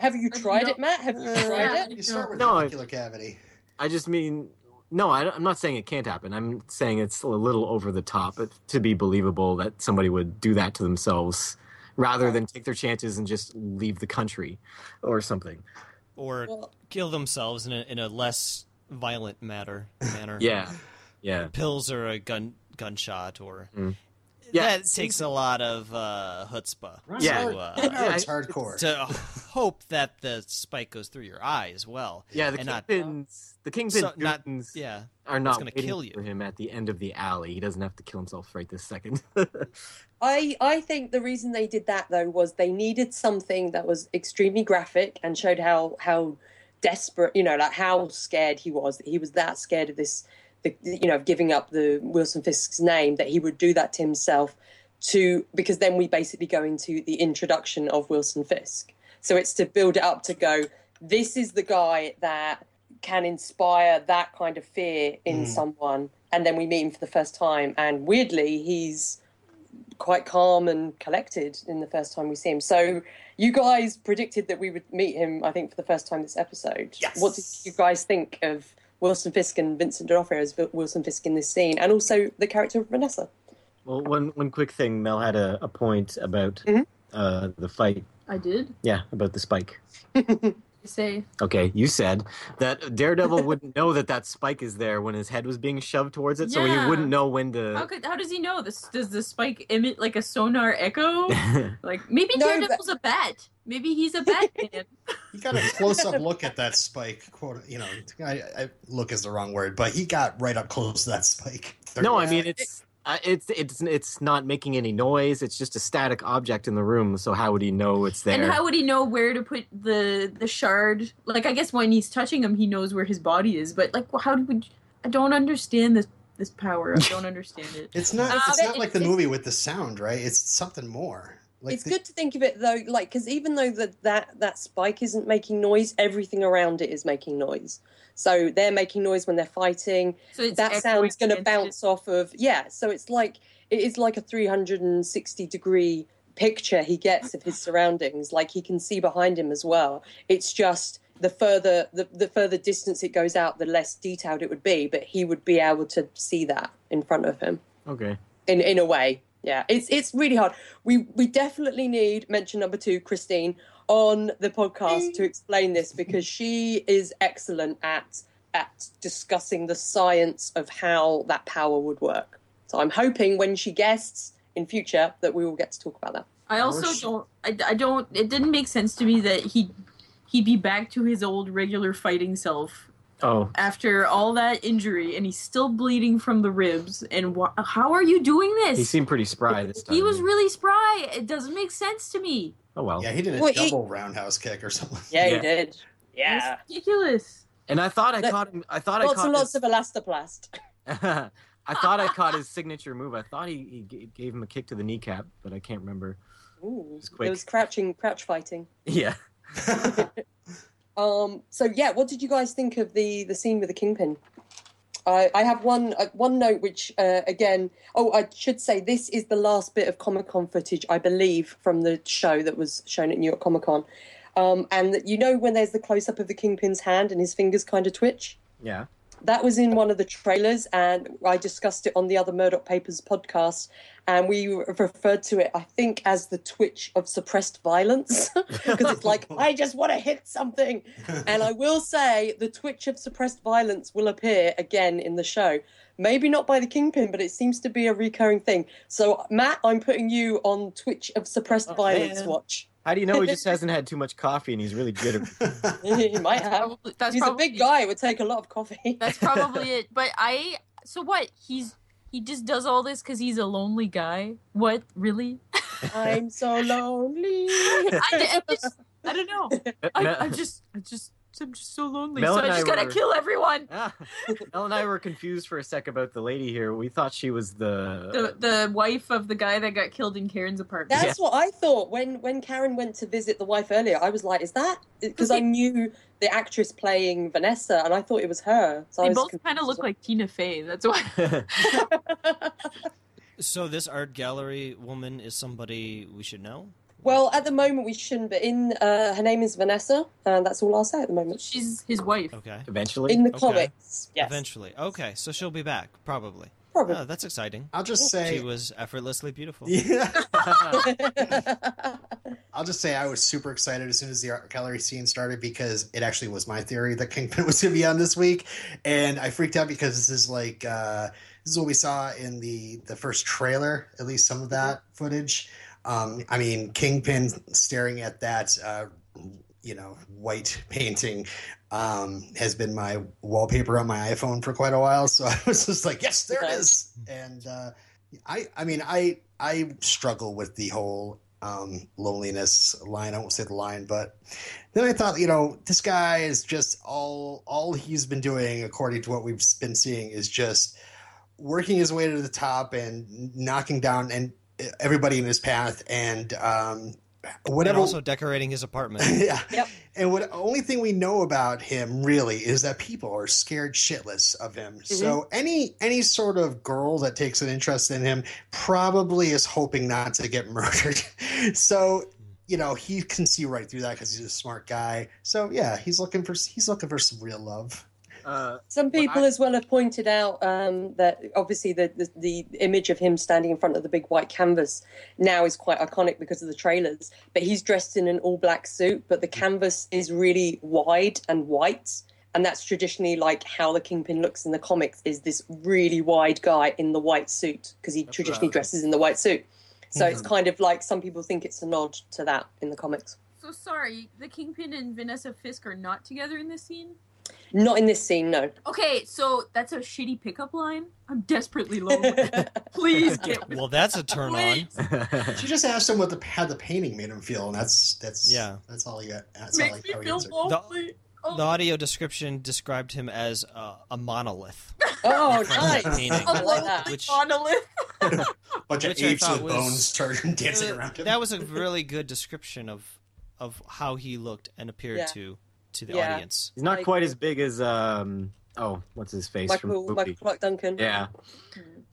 Have you tried it, Matt? Have you Uh, tried it? You start with No, I- the cavity. I just mean, no, I, am not saying it can't happen. I'm saying it's a little over the top to be believable that somebody would do that to themselves rather than take their chances and just leave the country or something. or Well- kill themselves in a in a less violent matter manner. Yeah. Yeah. pills or a gun gunshot or. Mm. Yeah. that takes a lot of uh, chutzpah Ron Yeah. Howard- to, uh, Ron Howard's Yeah, hardcore. to hope that the spike goes through your eye as well. Yeah, the and not- the kingpin So- not- Yeah, are not gonna kill you. for him at the end of the alley. He doesn't have to kill himself right this second. I I think the reason they did that though was they needed something that was extremely graphic and showed how how desperate, you know, like how scared he was. That he was that scared of this, the, you know, of giving up the Wilson Fisk's name that he would do that to himself. To because then we basically go into the introduction of Wilson Fisk. So it's to build it up to go. This is the guy that can inspire that kind of fear in Mm. someone, and then we meet him for the first time. And weirdly, he's quite calm and collected in the first time we see him. So you guys predicted that we would meet him, I think, for the first time this episode. Yes. What did you guys think of Wilson Fisk and Vincent D'Onofrio as Wilson Fisk in this scene, and also the character of Vanessa? well, one one quick thing, Mel had a, a point about Mhm. uh, the fight. I did Yeah, about the spike. You say Okay, you said that Daredevil wouldn't know that that spike is there when his head was being shoved towards it, so he wouldn't know when how to. could how does he know this? Does the spike emit like a sonar echo? Like maybe No, but- Daredevil's a bat. Maybe he's a Batman. He got a close up look at that spike. Quote, you know, I, I, look is the wrong word, but he got right up close to that spike. no, I mean it's. Uh, it's it's it's not making any noise. It's just a static object in the room. So how would he know it's there? and how would he know where to put the the shard? Like I guess when he's touching him, he knows where his body is. But like, how do we? I don't understand this this power. I don't understand it. It's not. Uh, It's but not like the it's- movie with the sound, right? It's something more. Like it's the- good to think of it though, like because even though that that that spike isn't making noise, everything around it is making noise. So they're making noise when they're fighting. So it's that sound's going to bounce off of yeah. So it's like it is like a 360 degree picture he gets of his surroundings. Like he can see behind him as well. It's just the further the, the further distance it goes out, the less detailed it would be. But he would be able to see that in front of him okay. in in a way. Yeah, it's it's really hard. We we definitely need mention number two, Christine, on the podcast to explain this because she is excellent at at discussing the science of how that power would work. So I'm hoping when she guests in future that we will get to talk about that. I also don't. I, I don't. It didn't make sense to me that he he'd be back to his old regular fighting self Oh, after all that injury, and he's still bleeding from the ribs. And wh- how are you doing this? he seemed pretty spry this time. He was really spry. It doesn't make sense to me. Oh well. yeah, he did a Well, he- double roundhouse kick or something. Yeah, Yeah. he did. Yeah. It's ridiculous. And I thought I Look, caught him. I thought I Lots caught and lots his, of elastoplast. I thought I caught his signature move. I thought he, he g- gave him a kick to the kneecap, but I can't remember. Ooh, was quick. it was crouching, crouch fighting. Yeah. Um, so yeah, what did you guys think of the the scene with the kingpin? I, I have one uh, one note which uh, again. Oh, I should say this is the last bit of Comic Con footage I believe from the show that was shown at New York Comic Con. Um, and that you know when there's the close up of the kingpin's hand and his fingers kind of twitch. Yeah. That was in one of the trailers, and I discussed it on the other Murdock Papers podcast, and we referred to it, I think, as the twitch of suppressed violence, because it's like I just want to hit something. And I will say, the twitch of suppressed violence will appear again in the show. Maybe not by the kingpin, but it seems to be a recurring thing. So, Matt, I'm putting you on twitch of suppressed Oh, violence man. watch. How do you know he just hasn't had too much coffee and he's really good at he might have. Probably, that's He's probably, a big guy. It would take a lot of coffee. That's probably it. But I. So what? He's he just does all this because he's a lonely guy. What really? I'm so lonely. I, I just I don't know. I, I'm just I just I'm just so lonely. Mel so and I I just gotta were- kill everyone. Ah, Mel and I were confused for a sec about the lady here. We thought she was the. The the wife of the guy that got killed in Karen's apartment. That's what I thought when when Karen went to visit the wife earlier. I was like, "Is that?" Because I knew the actress playing Vanessa, and I thought it was her. So I they was both kind of look well. like Tina Fey. That's why. So this art gallery woman is somebody we should know. Well, at the moment we shouldn't, but in uh, her name is Vanessa, and that's all I'll say at the moment. She's his wife. Okay. Eventually. In the Okay. comics, yes, Eventually. Okay, so she'll be back, probably. probably. Oh, that's exciting. I'll just say She was effortlessly beautiful. Yeah. I'll just say I was super excited as soon as the art gallery scene started because it actually was my theory that Kingpin was going to be on this week, and I freaked out because this is like uh, this is what we saw in the the first trailer, at least some of that footage. Um, I mean, Kingpin staring at that. Uh, you know, white painting um, has been my wallpaper on my iPhone for quite a while. So I was just like, yes, there it is. And uh, I, I mean, I, I struggle with the whole um, loneliness line. I won't say the line, but then I thought, you know, this guy is just all, all he's been doing, according to what we've been seeing, is just working his way to the top and knocking down and everybody in his path and um, And whatever. also decorating his apartment. yeah. Yep. And what only thing we know about him really is that people are scared shitless of him. So any any sort of girl that takes an interest in him probably is hoping not to get murdered. so you know he can see right through that because he's a smart guy. So yeah, he's looking for he's looking for some real love. Uh, Some people I- as well have pointed out um, that obviously the, the the image of him standing in front of the big white canvas now is quite iconic because of the trailers. But he's dressed in an all black suit, but the canvas is really wide and white, and that's traditionally like how the Kingpin looks in the comics. Is this really wide guy in the white suit because he That's traditionally right. dresses in the white suit. So it's kind of like some people think it's a nod to that in the comics. So sorry, the Kingpin and Vanessa Fisk are not together in this scene? Not in this scene, no. Okay, so that's a shitty pickup line? I'm desperately lonely. Please get Well, that's a turn on. Please. She just asked him what the how the painting made him feel, and that's that's Yeah. that's all he got. That's all Makes he, me how he feel answered. lonely. Oh, The audio description described him as uh, a monolith. Oh, From that nice. painting. I like that. Which- monolith. bunch of Which I apes with was- bones started dancing Uh, around him. That was a really good description of of how he looked and appeared Yeah. to to the Yeah. audience. he's not I quite as big as um. Oh, what's his face from Michael, Whoopi? Michael Clarke Duncan. Yeah,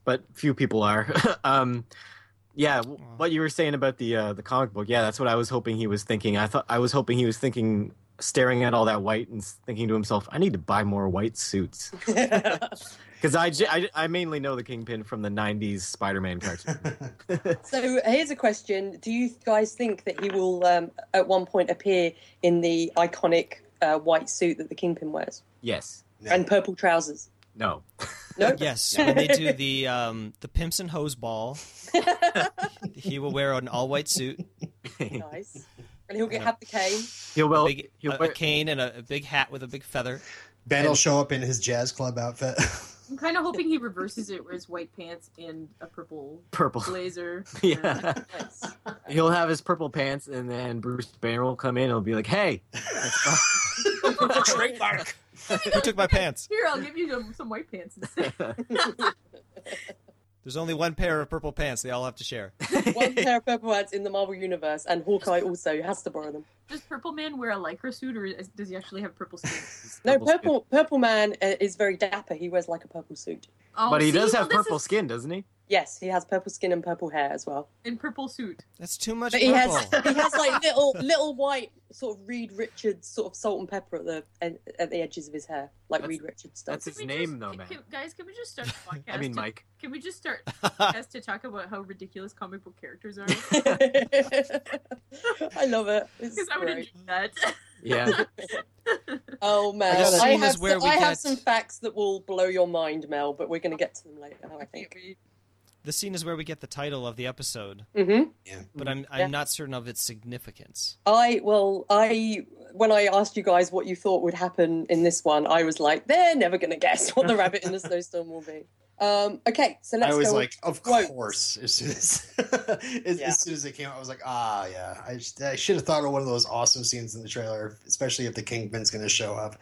but few people are. um, yeah, what you were saying about the uh, the comic book, yeah, that's what I was hoping he was thinking. I thought I was hoping he was thinking, staring at all that white and thinking to himself, I need to buy more white suits because I, j- I I mainly know the Kingpin from the '90s Spider-Man cartoon. so here's a question: Do you guys think that he will, um, at one point, appear in the iconic uh, white suit that the Kingpin wears yes, and purple trousers? no, No. Yes, when they do the um, the pimps and hose ball, he will wear an all white suit, nice. And he'll get have the cane. he'll well big, he'll a, a cane and a, a big hat with a big feather. Ben will show up in his jazz club outfit. I'm kind of hoping he reverses it, wears white pants and a purple purple. blazer. Yeah, Nice. he'll have his purple pants, and then Bruce Banner will come in. and He'll be like, "Hey, Trademark. Who took my pants? Here, I'll give you some, some white pants instead. There's only one pair of purple pants. They all have to share. One pair of purple pants in the Marvel universe, and Hawkeye also has to borrow them. Does Purple Man wear a lycra suit, or is, does he actually have purple skin? No, Purple purple purple man uh, is very dapper. He wears like a purple suit. Oh, but he see, does have this purple is- skin, doesn't he? Yes, he has purple skin and purple hair as well. in purple suit. That's too much But he purple. has he has like little little white sort of Reed Richards sort of salt and pepper at the at the edges of his hair, like That's- Reed Richards stuff. that's his name, just- though, man. can- guys, can we just start the podcast? I mean, to- Mike. Can we just start the podcast to talk about how ridiculous comic book characters are? I love it. Because I would great. enjoy that. Yeah, Oh man, The I have where some, we I have some facts that will blow your mind, Mel. But we're going to get to them later. I think. The scene is where we get the title of the episode, hmm but I'm I'm Yeah. not certain of its significance. I well, I when I asked you guys what you thought would happen in this one, I was like, they're never going to guess what the rabbit in the snowstorm will be. Um, okay, so let's I was go. like, of quotes. course. As soon as, as, Yeah. as soon as it came out, I was like, ah, yeah. I, I should have thought of one of those awesome scenes in the trailer, especially if the Kingpin's going to show up.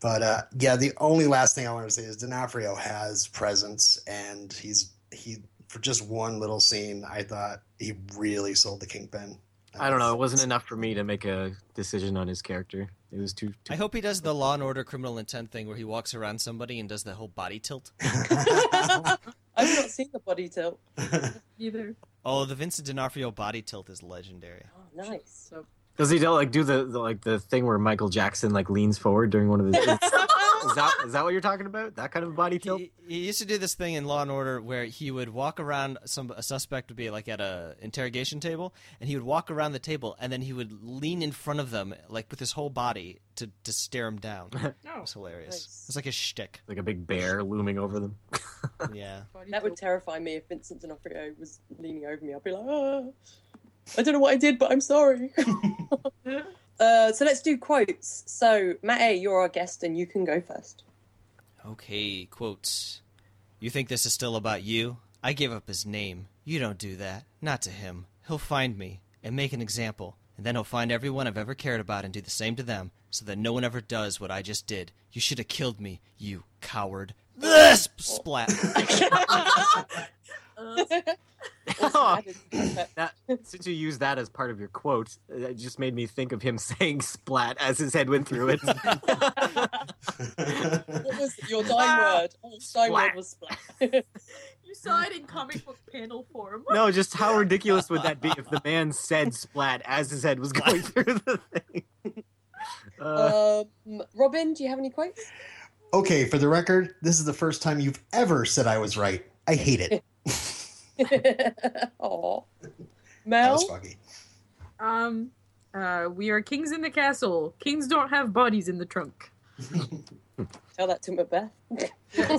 But uh, yeah, the only last thing I want to say is D'Onofrio has presence, and he's he for just one little scene. I thought he really sold the Kingpin. I don't know. It wasn't enough for me to make a decision on his character. It was too. too I hope he does the Law and Order Criminal Intent thing where he walks around somebody and does the whole body tilt. I I've not seen the body tilt. Either. Oh, the Vincent D'Onofrio body tilt is legendary. Oh, nice. So Does he do, like do the, the like the thing where Michael Jackson like leans forward during one of his? is that is that what you're talking about? That kind of body tilt? He, he used to do this thing in Law and Order where he would walk around. Some a suspect would be like at a interrogation table, and he would walk around the table, and then he would lean in front of them, like with his whole body, to to stare him down. Oh, it no. was hilarious. Nice. It's like a shtick. Like a big bear looming over them. Yeah. That would terrify me if Vincent D'Onofrio was leaning over me. I'd be like, oh, I don't know what I did, but I'm sorry. uh, so let's do quotes. So, Matt A., you're our guest, and you can go first. Okay. Quotes. You think this is still about you? I gave up his name. You don't do that. Not to him. He'll find me and make an example, and then he'll find everyone I've ever cared about and do the same to them, so that no one ever does what I just did. You should have killed me, you coward. This splat. Uh, Also added- that since you used that as part of your quote, it just made me think of him saying "splat" as his head went through it. what was your dying word? Oh, dying word Splat. was splat. you saw it in comic book panel form. no, just how ridiculous would that be if the man said "splat" as his head was going through the thing? Uh, um, Robin, do you have any quotes? okay, for the record, this is the first time you've ever said I was right. I hate it. Aw. That Mel? was foggy. Um, uh, we are kings in the castle. Kings don't have bodies in the trunk. Tell that to Macbeth.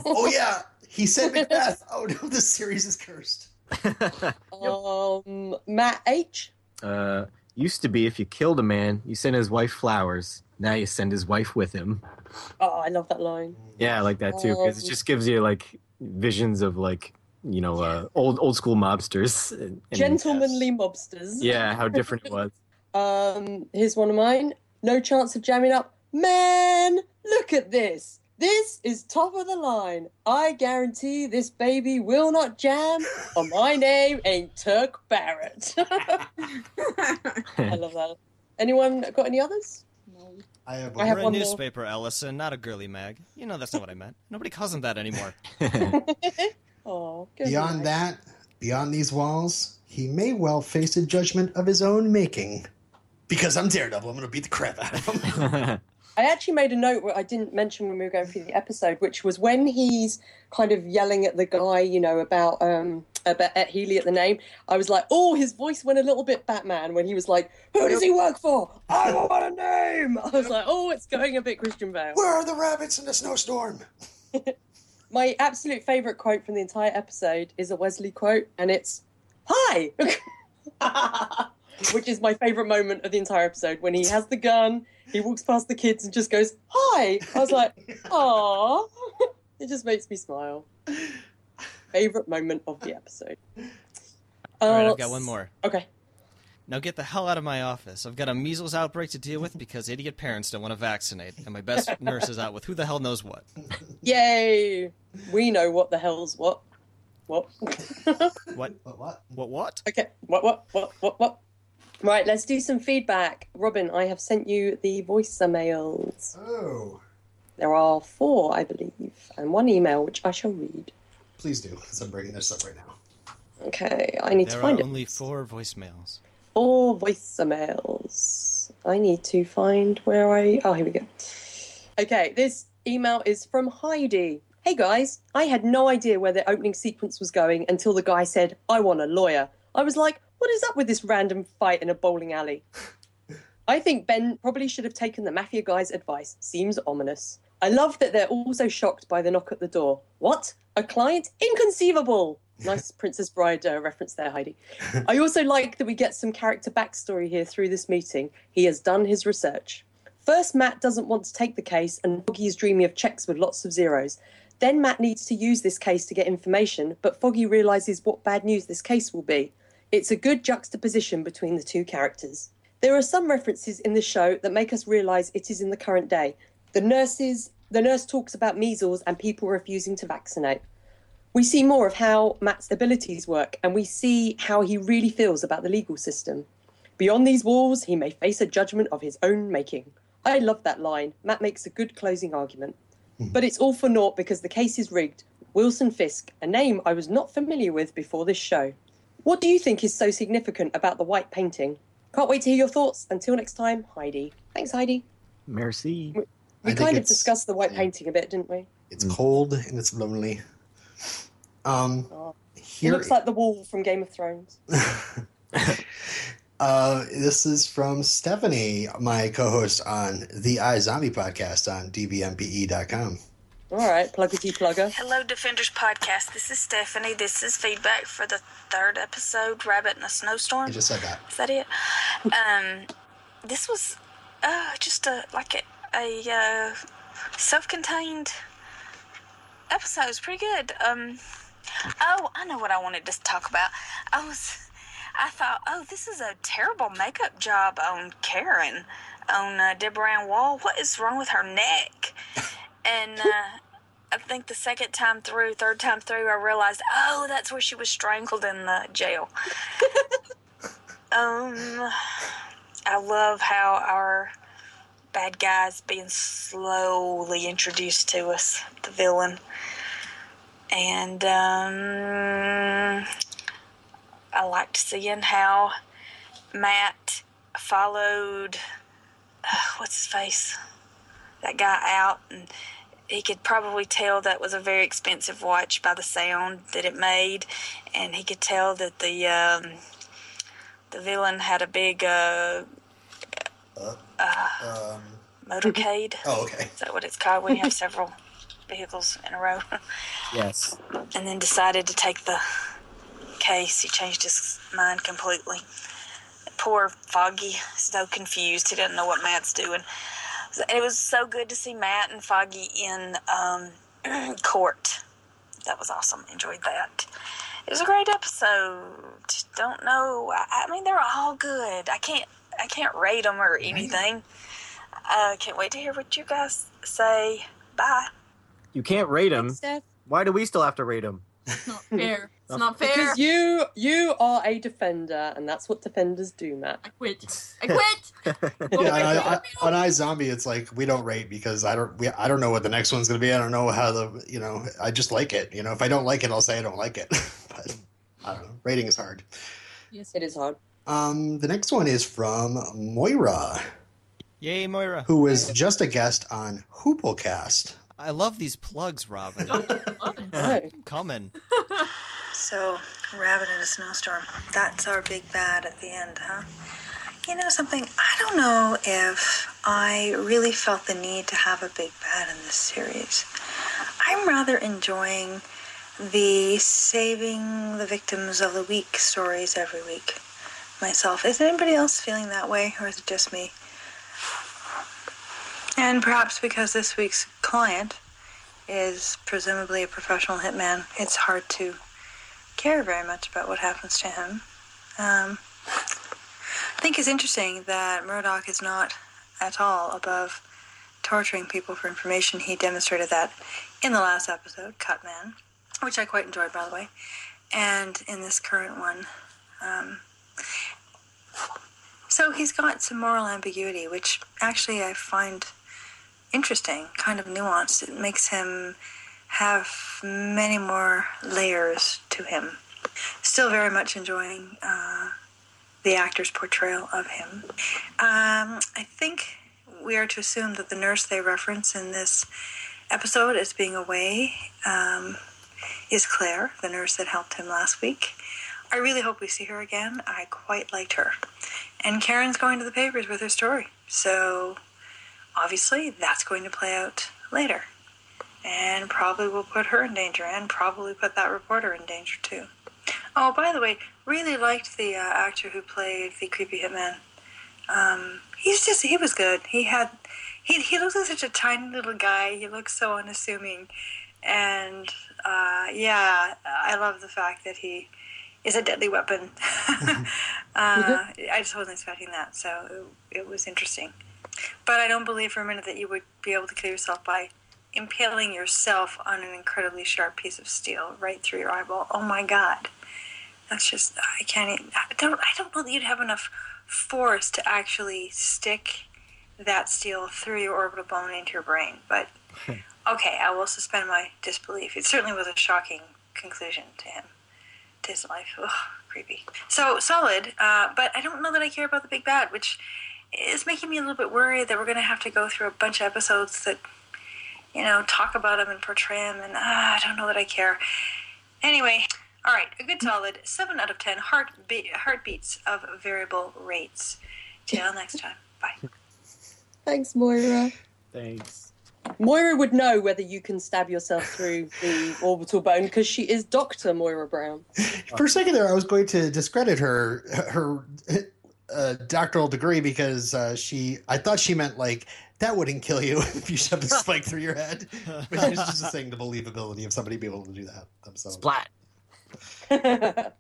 Oh yeah, he said Macbeth. Oh no, this series is cursed. Um, Matt H. uh, used to be if you killed a man, you sent his wife flowers. Now you send his wife with him. Oh, I love that line. Yeah, I like that too because it Um, just gives you like visions of like you know uh, old old school mobsters. And, and- Gentlemanly mobsters. Yeah, how different it was. Um, here's one of mine. No chance of jamming up. Man, look at this. This is top of the line. I guarantee this baby will not jam, or my name ain't Turk Barrett. I love that. Anyone got any others? No. I have. I have We're a one more. newspaper, Ellison, not a girly mag. You know that's not what I meant. Nobody calls them that anymore. Oh. Beyond night. that, beyond these walls, he may well face a judgment of his own making. Because I'm Daredevil, I'm going to beat the crap out of him. I actually made a note where I didn't mention when we were going through the episode, which was when he's kind of yelling at the guy, you know, about um about at Healy at the name. I was like, oh, his voice went a little bit Batman when he was like, "Who does he work for? I want a name." I was like, oh, it's going a bit Christian Bale. Where are the rabbits in the snowstorm? My absolute favorite quote from the entire episode is a Wesley quote, and it's "Hi," which is my favorite moment of the entire episode when he has the gun. He walks past the kids and just goes, "Hi." I was like, "Aw," it just makes me smile. Favorite moment of the episode. All right, Uh, I've got one more. Okay. Now get the hell out of my office. I've got a measles outbreak to deal with because idiot parents don't want to vaccinate, and my best nurse is out with who the hell knows what. Yay! We know what the hell's what. What? What? What? What? What? What? Okay. What? What? What? What? What? Right. Let's do some feedback. Robin, I have sent you the voice mails. Oh, There are four, I believe, and one email which I shall read. please do, because I'm bringing this up right now. Okay, I need to There find are it. only four voicemails. Four voicemails. I need to find where I. Oh, here we go. Okay, this email is from Heidi. Hey guys, I had no idea where the opening sequence was going until the guy said, I want a lawyer. I was like, what is up with this random fight in a bowling alley? I think Ben probably should have taken the mafia guy's advice. Seems ominous. I love that they're also shocked by the knock at the door. What? A client? Inconceivable! Nice Princess Bride uh, reference there, Heidi. I also like that we get some character backstory here through this meeting. He has done his research. First, Matt doesn't want to take the case, and Foggy is dreaming of checks with lots of zeros. Then Matt needs to use this case to get information, but Foggy realizes what bad news this case will be. It's a good juxtaposition between the two characters. There are some references in the show that make us realize it is in the current day. The nurses, the nurse talks about measles and people refusing to vaccinate. We see more of how Matt's abilities work, and we see how he really feels about the legal system. Beyond these walls, he may face a judgment of his own making. I love that line. Matt makes a good closing argument. Hmm. But it's all for naught because the case is rigged. Wilson Fisk, a name I was not familiar with before this show. What do you think is so significant about the white painting? Can't wait to hear your thoughts. Until next time, Heidi. Thanks, Heidi. Merci. I We kind of discussed the white yeah. painting a bit, didn't we? It's cold and it's lonely. Um, Oh. It here, looks like the wall from Game of Thrones. uh, this is from Stephanie, my co-host on the iZombie podcast on dvmpe.com. All right, pluggety plugger. Hello, Defenders Podcast. This is Stephanie. This is feedback for the third episode, Rabbit in a Snowstorm. I just said that. Is that it? Um, this was uh, just a like a, a uh, self-contained episode. It was pretty good. Um, oh, I know what I wanted to talk about. I was, I thought, oh, this is a terrible makeup job on Karen, on uh, Deborah Ann Woll. What is wrong with her neck? And uh, I think the second time through, third time through, I realized, oh, that's where she was strangled in the jail. Um, I love how our bad guy's being slowly introduced to us, the villain. And um, I liked seeing how Matt followed, uh, what's his face? That guy out, and he could probably tell that was a very expensive watch by the sound that it made, and he could tell that the um, the villain had a big uh, Um, motorcade. oh, okay. Is that what it's called when you have several vehicles in a row? Yes. and then decided to take the case. He changed his mind completely. Poor Foggy, so confused. He didn't know what Matt's doing. And it was so good to see Matt and Foggy in um, court. That was awesome. Enjoyed that. It was a great episode. Don't know. I, I mean, they're all good. I can't. I can't rate them or anything. Uh, can't wait to hear what you guys say. Bye. You can't rate him. Steph. Why do we still have to rate him? It's not fair. It's not fair. Because you you are a defender, and that's what defenders do, Matt. I quit. I quit. Oh Yeah, my I, God. I, on iZombie, it's like we don't rate because I don't we, I don't know what the next one's going to be. I don't know how the you know I just like it. You know, if I don't like it, I'll say I don't like it. but I don't know. Rating is hard. Yes. It is hard. Um, the next one is from Moira, Yay, Moira. who was just a guest on Hooplecast. I love these plugs, Robin. Coming. So, rabbit in a snowstorm. That's our big bad at the end, huh? You know something? I don't know if I really felt the need to have a big bad in this series. I'm rather enjoying the saving the victims of the week stories every week myself. Is anybody else feeling that way, or is it just me? And perhaps because this week's client is presumably a professional hitman, it's hard to care very much about what happens to him. Um, I think it's interesting that Murdock is not at all above torturing people for information. He demonstrated that in the last episode, Cutman, which I quite enjoyed, by the way, and in this current one. Um, so he's got some moral ambiguity, which actually I find interesting, kind of nuanced. It makes him have many more layers to him. Still very much enjoying uh, the actor's portrayal of him. Um, I think we are to assume that the nurse they reference in this episode as being away um, is Claire, the nurse that helped him last week. I really hope we see her again. I quite liked her. And Karen's going to the papers with her story. So obviously that's going to play out later and probably will put her in danger and probably put that reporter in danger too. Oh, by the way, really liked the uh, actor who played the creepy hitman. Um, he's just he was good. He had he he looks like such a tiny little guy. He looks so unassuming, and uh, yeah, I love the fact that he is a deadly weapon. uh, I just wasn't expecting that, so it, it was interesting. But I don't believe for a minute that you would be able to kill yourself by impaling yourself on an incredibly sharp piece of steel right through your eyeball. Oh my god. That's just I can't even, I don't I don't know that you'd have enough force to actually stick that steel through your orbital bone into your brain. But okay, I will suspend my disbelief. It certainly was a shocking conclusion to him, to his life. Ugh, creepy. So solid, uh, but I don't know that I care about the big bad, which is making me a little bit worried that we're going to have to go through a bunch of episodes that, you know, talk about him and portray him, and uh, I don't know that I care. Anyway, all right, a good solid seven out of ten heartbe- heartbeats of variable rates. Till next time, bye. Thanks, Moira. Thanks. Moira would know whether you can stab yourself through the orbital bone because she is Doctor Moira Brown. For a second there, I was going to discredit her her uh, doctoral degree because uh, she. I thought she meant like that wouldn't kill you if you shoved a spike through your head. But it's just saying the believability of somebody being able to do that themselves. Splat.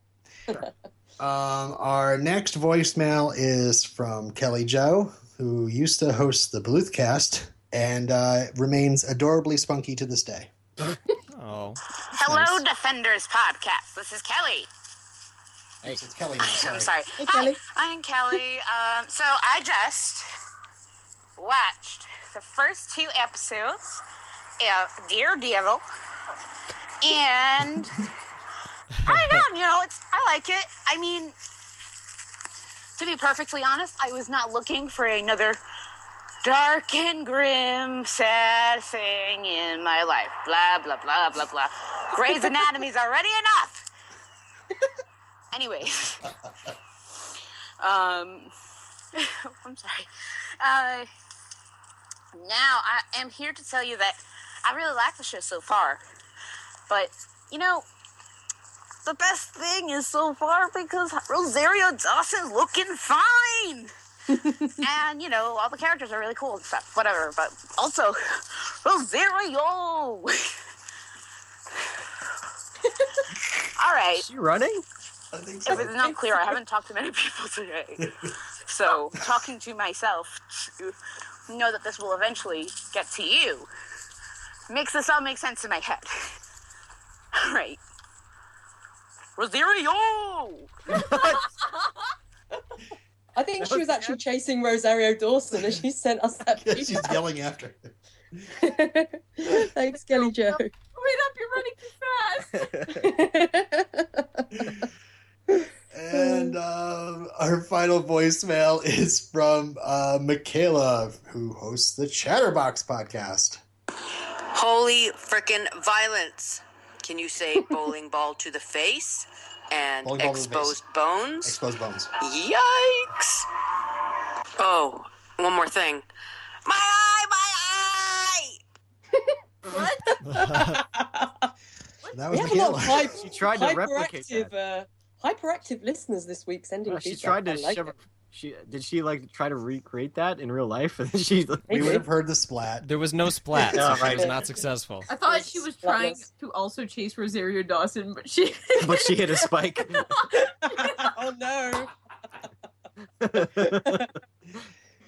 Um, our next voicemail is from Kelly Joe, who used to host the Bluthcast and uh, remains adorably spunky to this day. Oh. Hello, Nice. Defenders Podcast. This is Kelly. Hey. It's Kelly. I'm sorry. Hey, Kelly. Hi, I'm Kelly. Um, so I just watched the first two episodes of Daredevil, and I don't know. You know, it's I like it. I mean, to be perfectly honest, I was not looking for another dark and grim, sad thing in my life. Blah blah blah blah blah. Grey's Anatomy's already enough. Anyways, um, I'm sorry. Uh, now I am here to tell you that I really like the show so far, but you know, the best thing is so far because Rosario Dawson's looking fine. and you know all the characters are really cool and stuff whatever but also rosario all right Is she running? I think if it's not clear, I haven't talked to many people today. So, talking to myself to know that this will eventually get to you makes this all make sense in my head. All right. Rosario! I think she was actually chasing Rosario Dawson as she sent us that Yeah, she's yelling after. Him. Thanks, Kelly Joe. Wait up, you're running too fast. And um, our final voicemail is from uh, Michaela, who hosts the Chatterbox podcast. Holy frickin' violence. Can you say bowling ball to the face and Bowling ball to exposed bones? Exposed Bones. Yikes! Oh, one more thing. My eye, my eye! what? That was have a lot Michaela. hype, She tried to replicate hyperactive, that. uh, hyperactive listeners this week sending Oh, she feedback. tried to like shove. it. She did she like try to recreate that in real life? And then she We would have heard the splat. There was no splat, Yeah, so she was not successful. I thought Yes, she was that trying to also chase Rosario Dawson, but she. but she hit a spike. oh no!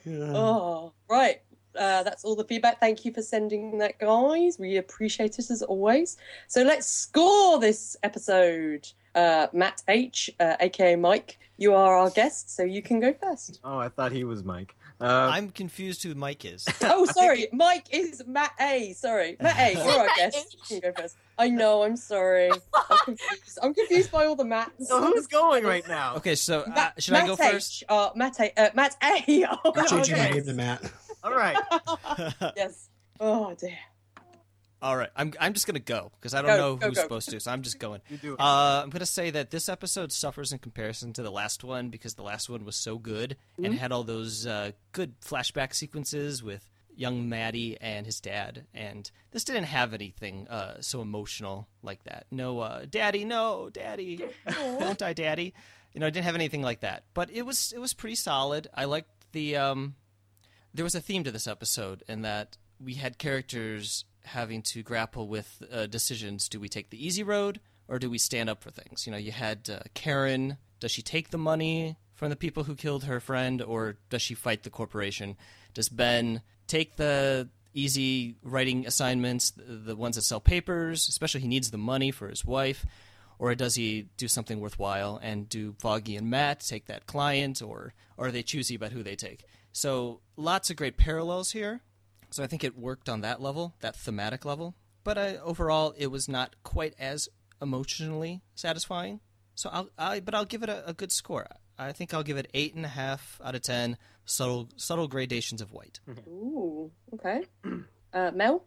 Yeah. Oh, right. Uh, that's all the feedback. Thank you for sending that, guys. We appreciate it as always. So let's score this episode. Uh, Matt H, uh, aka Mike, you are our guest, so you can go first. oh, I thought he was Mike. Uh, I'm confused who Mike is. Oh, sorry, Mike is Matt A. Sorry, Matt A. You're our guest. You can go first. I know. I'm sorry. I'm confused. I'm confused by all the Matts. so who's going right now? Okay, so uh, Matt, should I go Matt first? H, Uh, Matt A. Uh, Matt A. Oh, We're changing my name to Matt. All right. Yes. Oh dear. All right, I'm I'm just gonna go because I don't Go, know go, who's go. supposed to, so I'm just going. You do it. Uh, I'm gonna say that this episode suffers in comparison to the last one because the last one was so good Mm-hmm. and had all those uh, good flashback sequences with young Maddie and his dad, and this didn't have anything uh, so emotional like that. No, uh, daddy, no, daddy, don't die, daddy. You know, it didn't have anything like that, but it was it was pretty solid. I liked the um, there was a theme to this episode in that we had characters having to grapple with uh, decisions. Do we take the easy road or do we stand up for things? You know, you had uh, Karen. Does she take the money from the people who killed her friend or does she fight the corporation? Does Ben take the easy writing assignments, the, ones that sell papers, especially he needs the money for his wife? Or does he do something worthwhile and do Foggy and Matt take that client, or, or are they choosy about who they take? So lots of great parallels here. So I think it worked on that level, that thematic level. But I, overall, it was not quite as emotionally satisfying. So I'll, I, but I'll give it a, a good score. I think I'll give it eight and a half out of ten. Subtle, subtle gradations of white. Ooh, okay. Uh, Mel?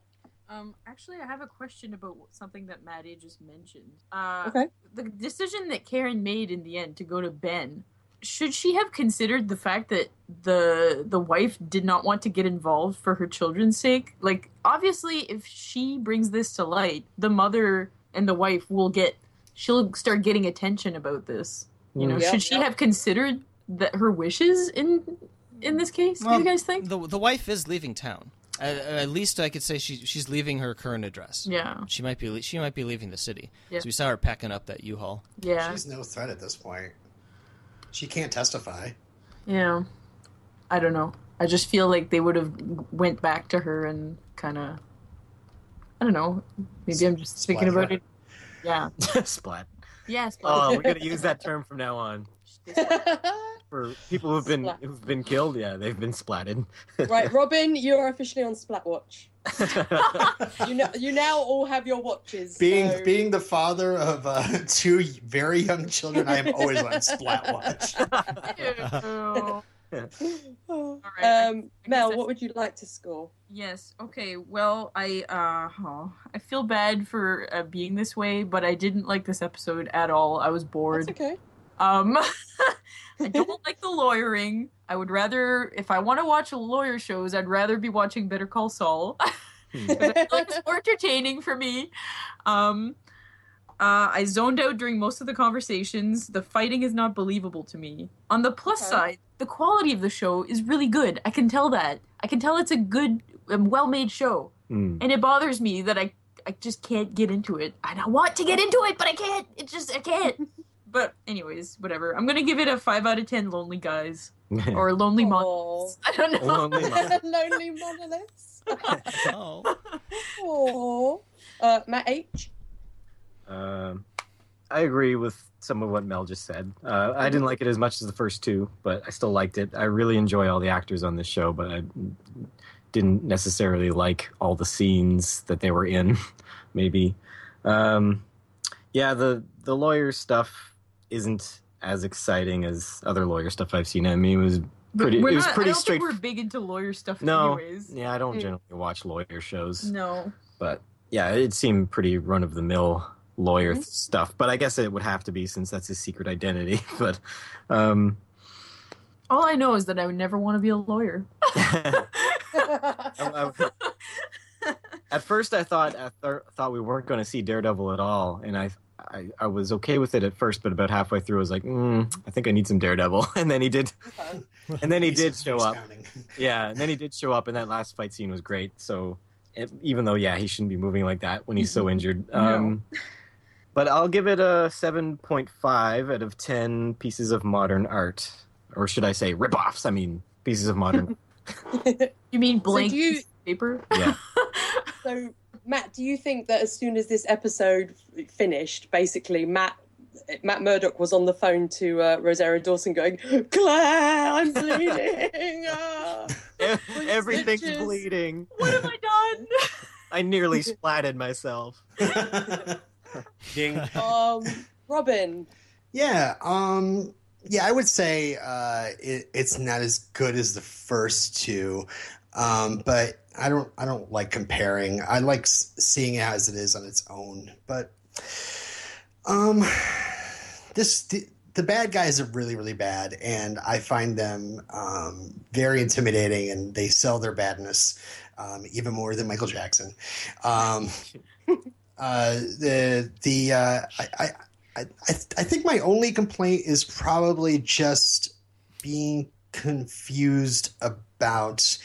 Um, actually, I have a question about something that Maddie just mentioned. Uh, Okay. The decision that Karen made in the end to go to Ben, should she have considered the fact that the the wife did not want to get involved for her children's sake? Like, obviously, if she brings this to light, the mother and the wife will get. She'll start getting attention about this. You know, Mm. should she Yep, yep. have considered that her wishes in in this case? what do you guys think? The the wife is leaving town. At, at least I could say she she's leaving her current address. Yeah. She might be she might be leaving the city. Yeah. So we saw her packing up that U-Haul. Yeah. She's no threat at this point. She can't testify. Yeah. I don't know. I just feel like they would have went back to her and kind of I don't know. Maybe I'm just thinking Splat about it. Yeah. Splat. Yes. Oh, we're gonna use that term from now on. For people who've been Splat. who've been killed, yeah, they've been splatted. right, Robin, you're officially on Splatwatch. You know, you now all have your watches. Being so- being the father of uh, two very young children, I am always on Splat Watch. Um, Mel, what would you like to score? Yes. Okay. Well, I uh, oh, I feel bad for uh, being this way, but I didn't like this episode at all. I was bored. That's okay. Um, I don't like the lawyering. I would rather, if I want to watch lawyer shows, I'd rather be watching Better Call Saul. Feel like it's more entertaining for me. Um, uh, I zoned out during most of the conversations. The fighting is not believable to me. On the plus Okay. side, the quality of the show is really good. I can tell that. I can tell it's a good, um, well-made show, Hmm. and it bothers me that I, I just can't get into it. And I want to get into it, but I can't. It just I can't. But anyways, whatever. I'm gonna give it a five out of ten. Lonely guys or lonely Aw. monsters. I don't know. Lonely Mon- Lonely monoliths. Oh. Aww. Uh, Matt H. Um, I agree with some of what Mel just said. Uh, I didn't like it as much as the first two, but I still liked it. I really enjoy all the actors on this show, but I didn't necessarily like all the scenes that they were in. Maybe, um, yeah. The the lawyer stuff isn't as exciting as other lawyer stuff I've seen. I mean, it was pretty. We're it was not- pretty I don't straight. think we're big into lawyer stuff, no, anyways. yeah, I don't Mm. generally watch lawyer shows No. but yeah, it seemed pretty run of the mill lawyer Mhm. stuff. But I guess it would have to be since that's his secret identity. But um, All I know is that I would never want to be a lawyer. At first, I thought I th- thought we weren't going to see Daredevil at all, and I, I I was okay with it at first. But about halfway through, I was like, mm, I think I need some Daredevil. And then he did, and then he did show up. Yeah, and then he did show up, and that last fight scene was great. So, it, even though yeah, he shouldn't be moving like that when he's so injured. Um, But I'll give it a seven point five out of ten pieces of modern art, or should I say rip-offs? I mean pieces of modern. You mean blank do you- paper? yeah, so, Matt, do you think that as soon as this episode finished, basically Matt Matt Murdock was on the phone to uh, Rosario Dawson, going, "Claire, I'm bleeding. ah." everything's stitches. bleeding. what have I done? I nearly splatted myself. Ding. um, Robin. Yeah, um, yeah, I would say uh, it, it's not as good as the first two, um, but I don't, I don't like comparing. I like seeing it as it is on its own. But um, this the, the bad guys are really, really bad, and I find them um, very intimidating, and they sell their badness um, even more than Michael Jackson. Um, uh, the the uh, I, I I, I, I think my only complaint is probably just being confused about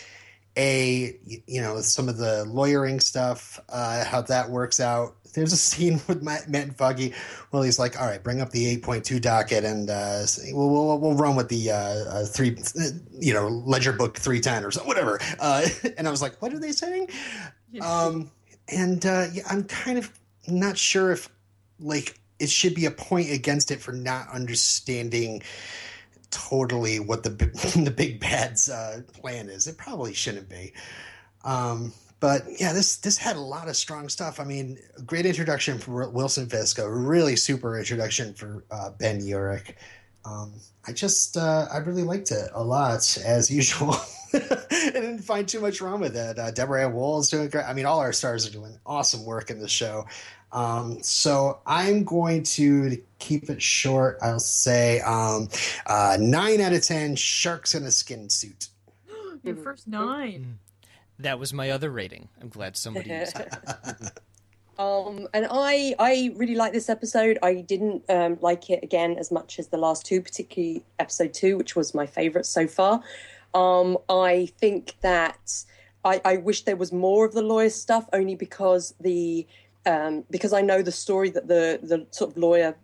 a you know some of the lawyering stuff uh, how that works out. There's a scene with Matt, Matt and Foggy where he's like all right bring up the 8.2 docket and uh, we'll, we'll, we'll run with the uh, uh, three you know ledger book 310 or something whatever. Uh, and I was like what are they saying? Um, and uh, yeah, I'm kind of not sure if like it should be a point against it for not understanding totally what the the big bad's uh, plan is. It probably shouldn't be. Um, but yeah, this this had a lot of strong stuff. I mean, great introduction for Wilson Fisk, a really super introduction for uh, Ben Urich. Um, I just uh, I really liked it a lot as usual. I didn't find too much wrong with it. Uh, Deborah Woll is doing great. I mean, all our stars are doing awesome work in the show. Um, so I'm going to, to, keep it short. I'll say um, uh, nine out of ten sharks in a skin suit. Your first nine. That was my other rating. I'm glad somebody used it. Um, and I I really like this episode. I didn't um, like it again as much as the last two, particularly episode two, which was my favorite so far. Um, I think that I, I wish there was more of the lawyer stuff, only because the um, because I know the story that the the sort of lawyer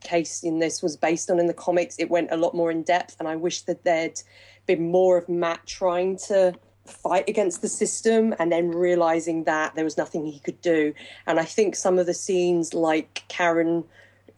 case in this was based on in the comics. It went a lot more in depth, and I wish that there'd been more of Matt trying to fight against the system and then realizing that there was nothing he could do. And I think some of the scenes, like Karen,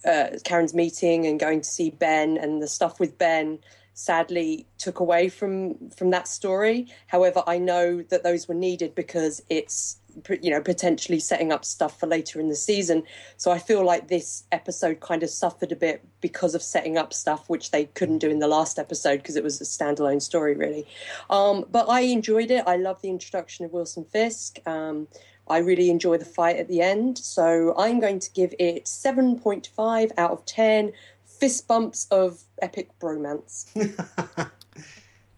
uh, Karen's meeting and going to see Ben, and the stuff with Ben, sadly took away from from that story. However, I know that those were needed because it's you know potentially setting up stuff for later in the season. So i feel like this episode kind of suffered a bit because of setting up stuff which they couldn't do in the last episode because it was a standalone story really. Um, but i enjoyed it. I love the introduction of wilson fisk. Um, i really enjoy the fight at the end. So i'm going to give it 7.5 out of 10 fist bumps of epic bromance.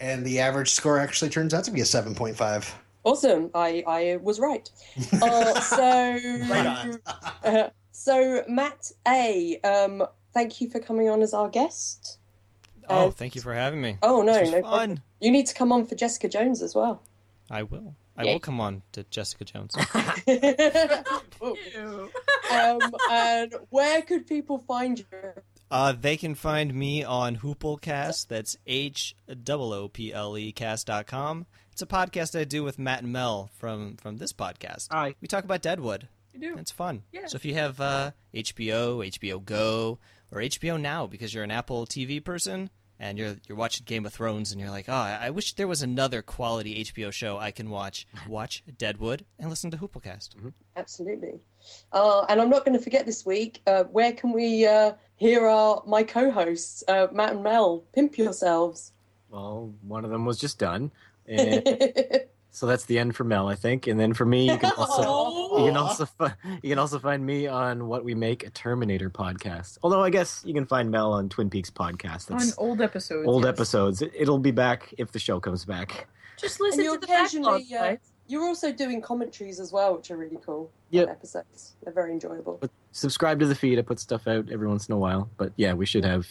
And the average score actually turns out to be a 7.5 Awesome. I, I was right. Uh, so, uh, so Matt A, um, thank you for coming on as our guest. Oh, thank you for having me. Oh no, This was no fun. problem. You need to come on for Jessica Jones as well. I will. I Yeah. will come on to Jessica Jones. um, and where could people find you? Uh, they can find me on Hooplecast. That's H O O P L E cast.com. It's a podcast I do with Matt and Mel from, from this podcast. Hi. We talk about Deadwood. You do. It's fun. Yeah. So if you have uh, HBO, HBO Go, or HBO Now because you're an Apple TV person and you're you're watching Game of Thrones and you're like, oh, I I wish there was another quality HBO show I can watch. Watch Deadwood and listen to Hooplecast. Absolutely. Uh, and I'm not going to forget this week. Uh, where can we uh, hear our my co-hosts, uh, Matt and Mel? Pimp yourselves. Well, one of them was just done. And so that's the end for Mel, I think. And then for me, you can also you can also fi- you can also find me on what we make a Terminator podcast. Although I guess you can find Mel on Twin Peaks podcast. On That's old episodes. old yes. episodes. It, it'll be back if the show comes back. Just and listen you to the backlog, occasionally, uh, you're also doing commentaries as well, which are really cool. Yeah, Episodes. They're very enjoyable. But subscribe to the feed. I put stuff out every once in a while. But yeah, we should have.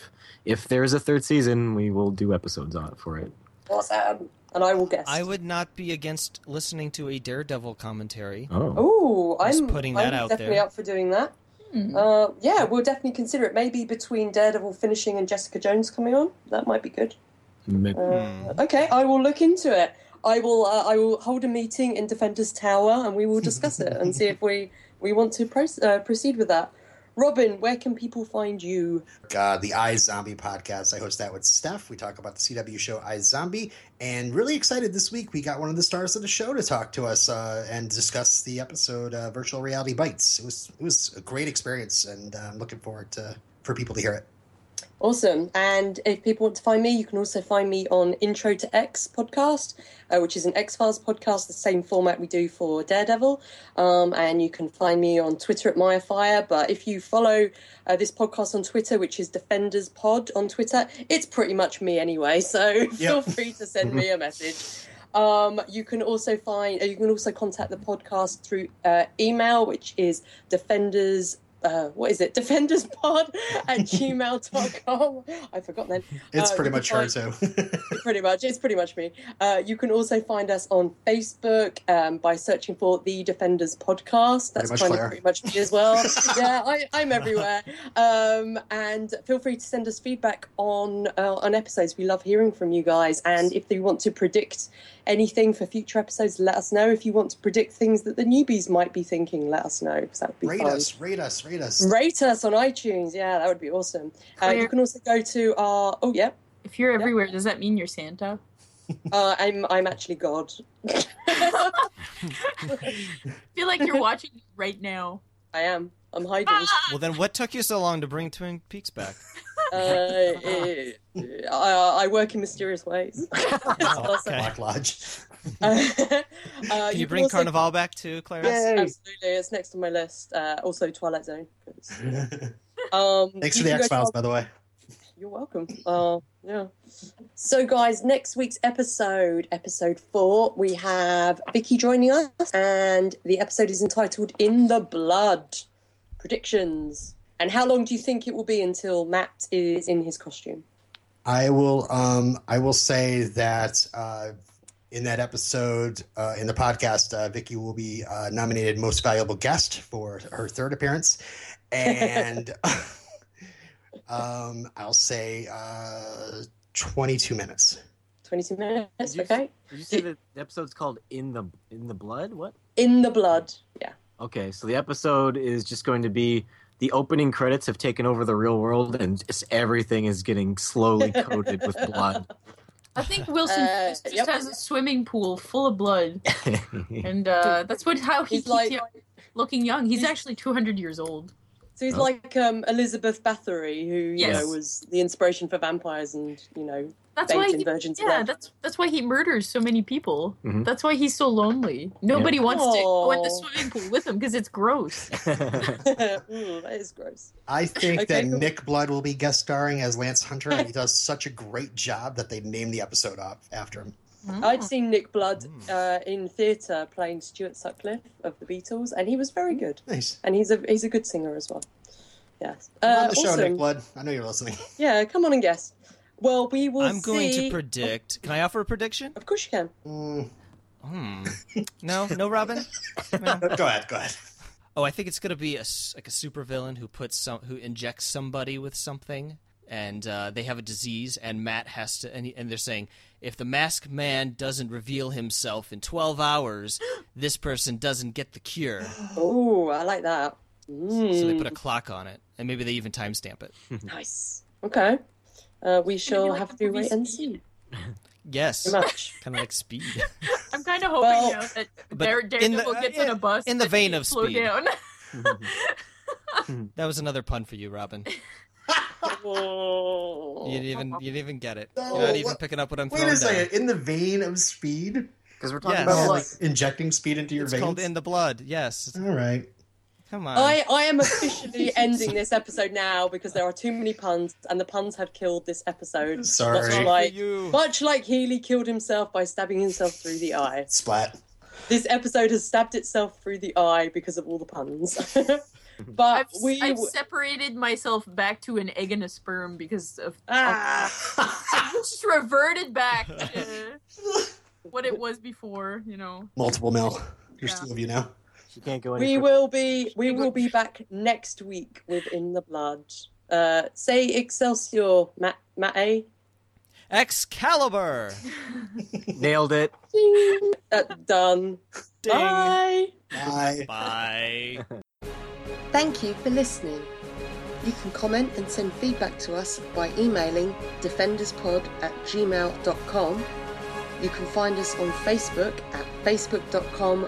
If there's a third season, we will do episodes on it for it. Awesome. And I will guess. I would not be against listening to a Daredevil commentary. Oh, Oh, Just I'm putting I'm that out definitely there. up for doing that. Hmm. Uh, yeah, we'll definitely consider it. Maybe between Daredevil finishing and Jessica Jones coming on, that might be good. Ma- Uh, Okay, I will look into it. I will. Uh, I will hold a meeting in Defenders Tower, and we will discuss it and see if we we want to pro- uh, proceed with that. Robin, where can people find you? uh, the iZombie podcast. I host that with Steph. We talk about the CW show iZombie, and really excited this week. We got one of the stars of the show to talk to us uh, and discuss the episode uh, Virtual Reality Bites. It was it was a great experience, and uh, I'm looking forward to for people to hear it. Awesome. And if people want to find me, you can also find me on Intro to X podcast, uh, which is an X Files podcast, the same format we do for Daredevil. Um, and you can find me on Twitter at MayaFire. But if you follow uh, this podcast on Twitter, which is Defenders Pod on Twitter, it's pretty much me anyway. So feel free to send me a message. Um, you can also find, uh, you can also contact the podcast through uh, email, which is defenders. Uh, what is it? Defenderspod at gmail.com. I forgot then. It's Uh, pretty much can her too. pretty much. It's pretty much me. Uh, you can also find us on Facebook um, by searching for the Defenders Podcast. That's kind Claire. of pretty much me as well. yeah, I, I'm everywhere. Um, and feel free to send us feedback on uh, on episodes. We love hearing from you guys. And if you want to predict anything for future episodes, let us know. If you want to predict things that the newbies might be thinking, let us know because that would be rate fun. us, rate us, rate us. Rate us on iTunes. Yeah, that would be awesome. Uh, you can also go to our. Oh, yeah. If you're everywhere, does that mean you're Santa? Uh, I'm I'm actually God. feel like you're watching it right now. I am. I'm hiding. Well, then what took you so long to bring Twin Peaks back? Uh, eh, I, I work in mysterious ways. Oh, okay. Black Lodge. Uh, Can you, bring also- Carnivàle back too, Claire? Yes, absolutely. It's next on my list. Uh, also, Twilight Zone. Um, Thanks for the X Files, to- by the way. You're welcome. Uh, yeah. So, guys, next week's episode, episode four, we have Vicky joining us, and the episode is entitled "In the Blood." Predictions. And how long do you think it will be until Matt is in his costume? I will. Um, I will say that uh, in that episode uh, in the podcast, uh, Vicky will be uh, nominated most valuable guest for her third appearance, and um, I'll say uh, twenty-two minutes. Twenty-two minutes. Did you, Okay. did you say that the episode's called "In the In the Blood"? What? In the blood. Yeah. Okay, so the episode is just going to be the opening credits have taken over the real world, and everything is getting slowly coated with blood. I think Wilson Uh, just yep. has a swimming pool full of blood, and uh, that's what how he He's keeps like- young- looking young. He's he's- actually 200 years old. So he's Oh. like um, Elizabeth Bathory, who you know was the inspiration for vampires and you know That's why bait in he, of yeah, that's that's why he murders so many people. Mhm. That's why he's so lonely. Nobody wants to go in the swimming pool with him because it's gross. Ooh, that is gross. I think Okay, that cool. Nick Blood will be guest starring as Lance Hunter, and he does such a great job that they named the episode up after him. I'd seen Nick Blood Hmm. uh, in theatre playing Stuart Sutcliffe of the Beatles, and he was very good. Nice. And he's a he's a good singer as well. Yes. Come Uh, on the show, awesome. Nick Blood. I know you're listening. Yeah, come on and guess. Well, we will. I'm going see- to predict. Can I offer a prediction? Of course you can. Mm, Hmm. No, no, Robin. No. go ahead. Go ahead. Oh, I think it's gonna be a, like a supervillain who puts some who injects somebody with something, and uh, they have a disease, and Matt has to, and, he, and they're saying if the masked man doesn't reveal himself in twelve hours, this person doesn't get the cure. Oh, I like that. Mm, So they put a clock on it, and maybe they even timestamp it. nice. Okay. Uh, we shall like have to wait and see. Yes, much. kind of like Speed. I'm kind of hoping Well- now that Dare- in Daredevil the- gets uh, on a bus. in the vein of slow Speed. down. that was another pun for you, Robin. Oh. You didn't even you didn't even get it. No, You're not even what- picking up what I'm Wait a second. down. In the vein of speed, Because we're talking Yes. about about like, like injecting speed into your It's veins. called In the Blood. Yes. All right. Come on. I, I am officially ending this episode now because there are too many puns, and the puns have killed this episode. Sorry. Much like, you. much like Healy killed himself by stabbing himself through the eye. Splat. This episode has stabbed itself through the eye because of all the puns. but I've, we. I've separated myself back to an egg and a sperm because of ah, I just reverted back to what it was before. You know. Multiple mill. There's Yeah. two of you now. She can't go any we will be. We will be back next week with In the Blood. Uh, say Excelsior, Matt. Matt A. Excalibur. Nailed it. Ding. Uh, done. Ding. Bye. Bye. Bye. Thank you for listening. You can comment and send feedback to us by emailing defenderspod at gmail.com. You can find us on Facebook at facebook.com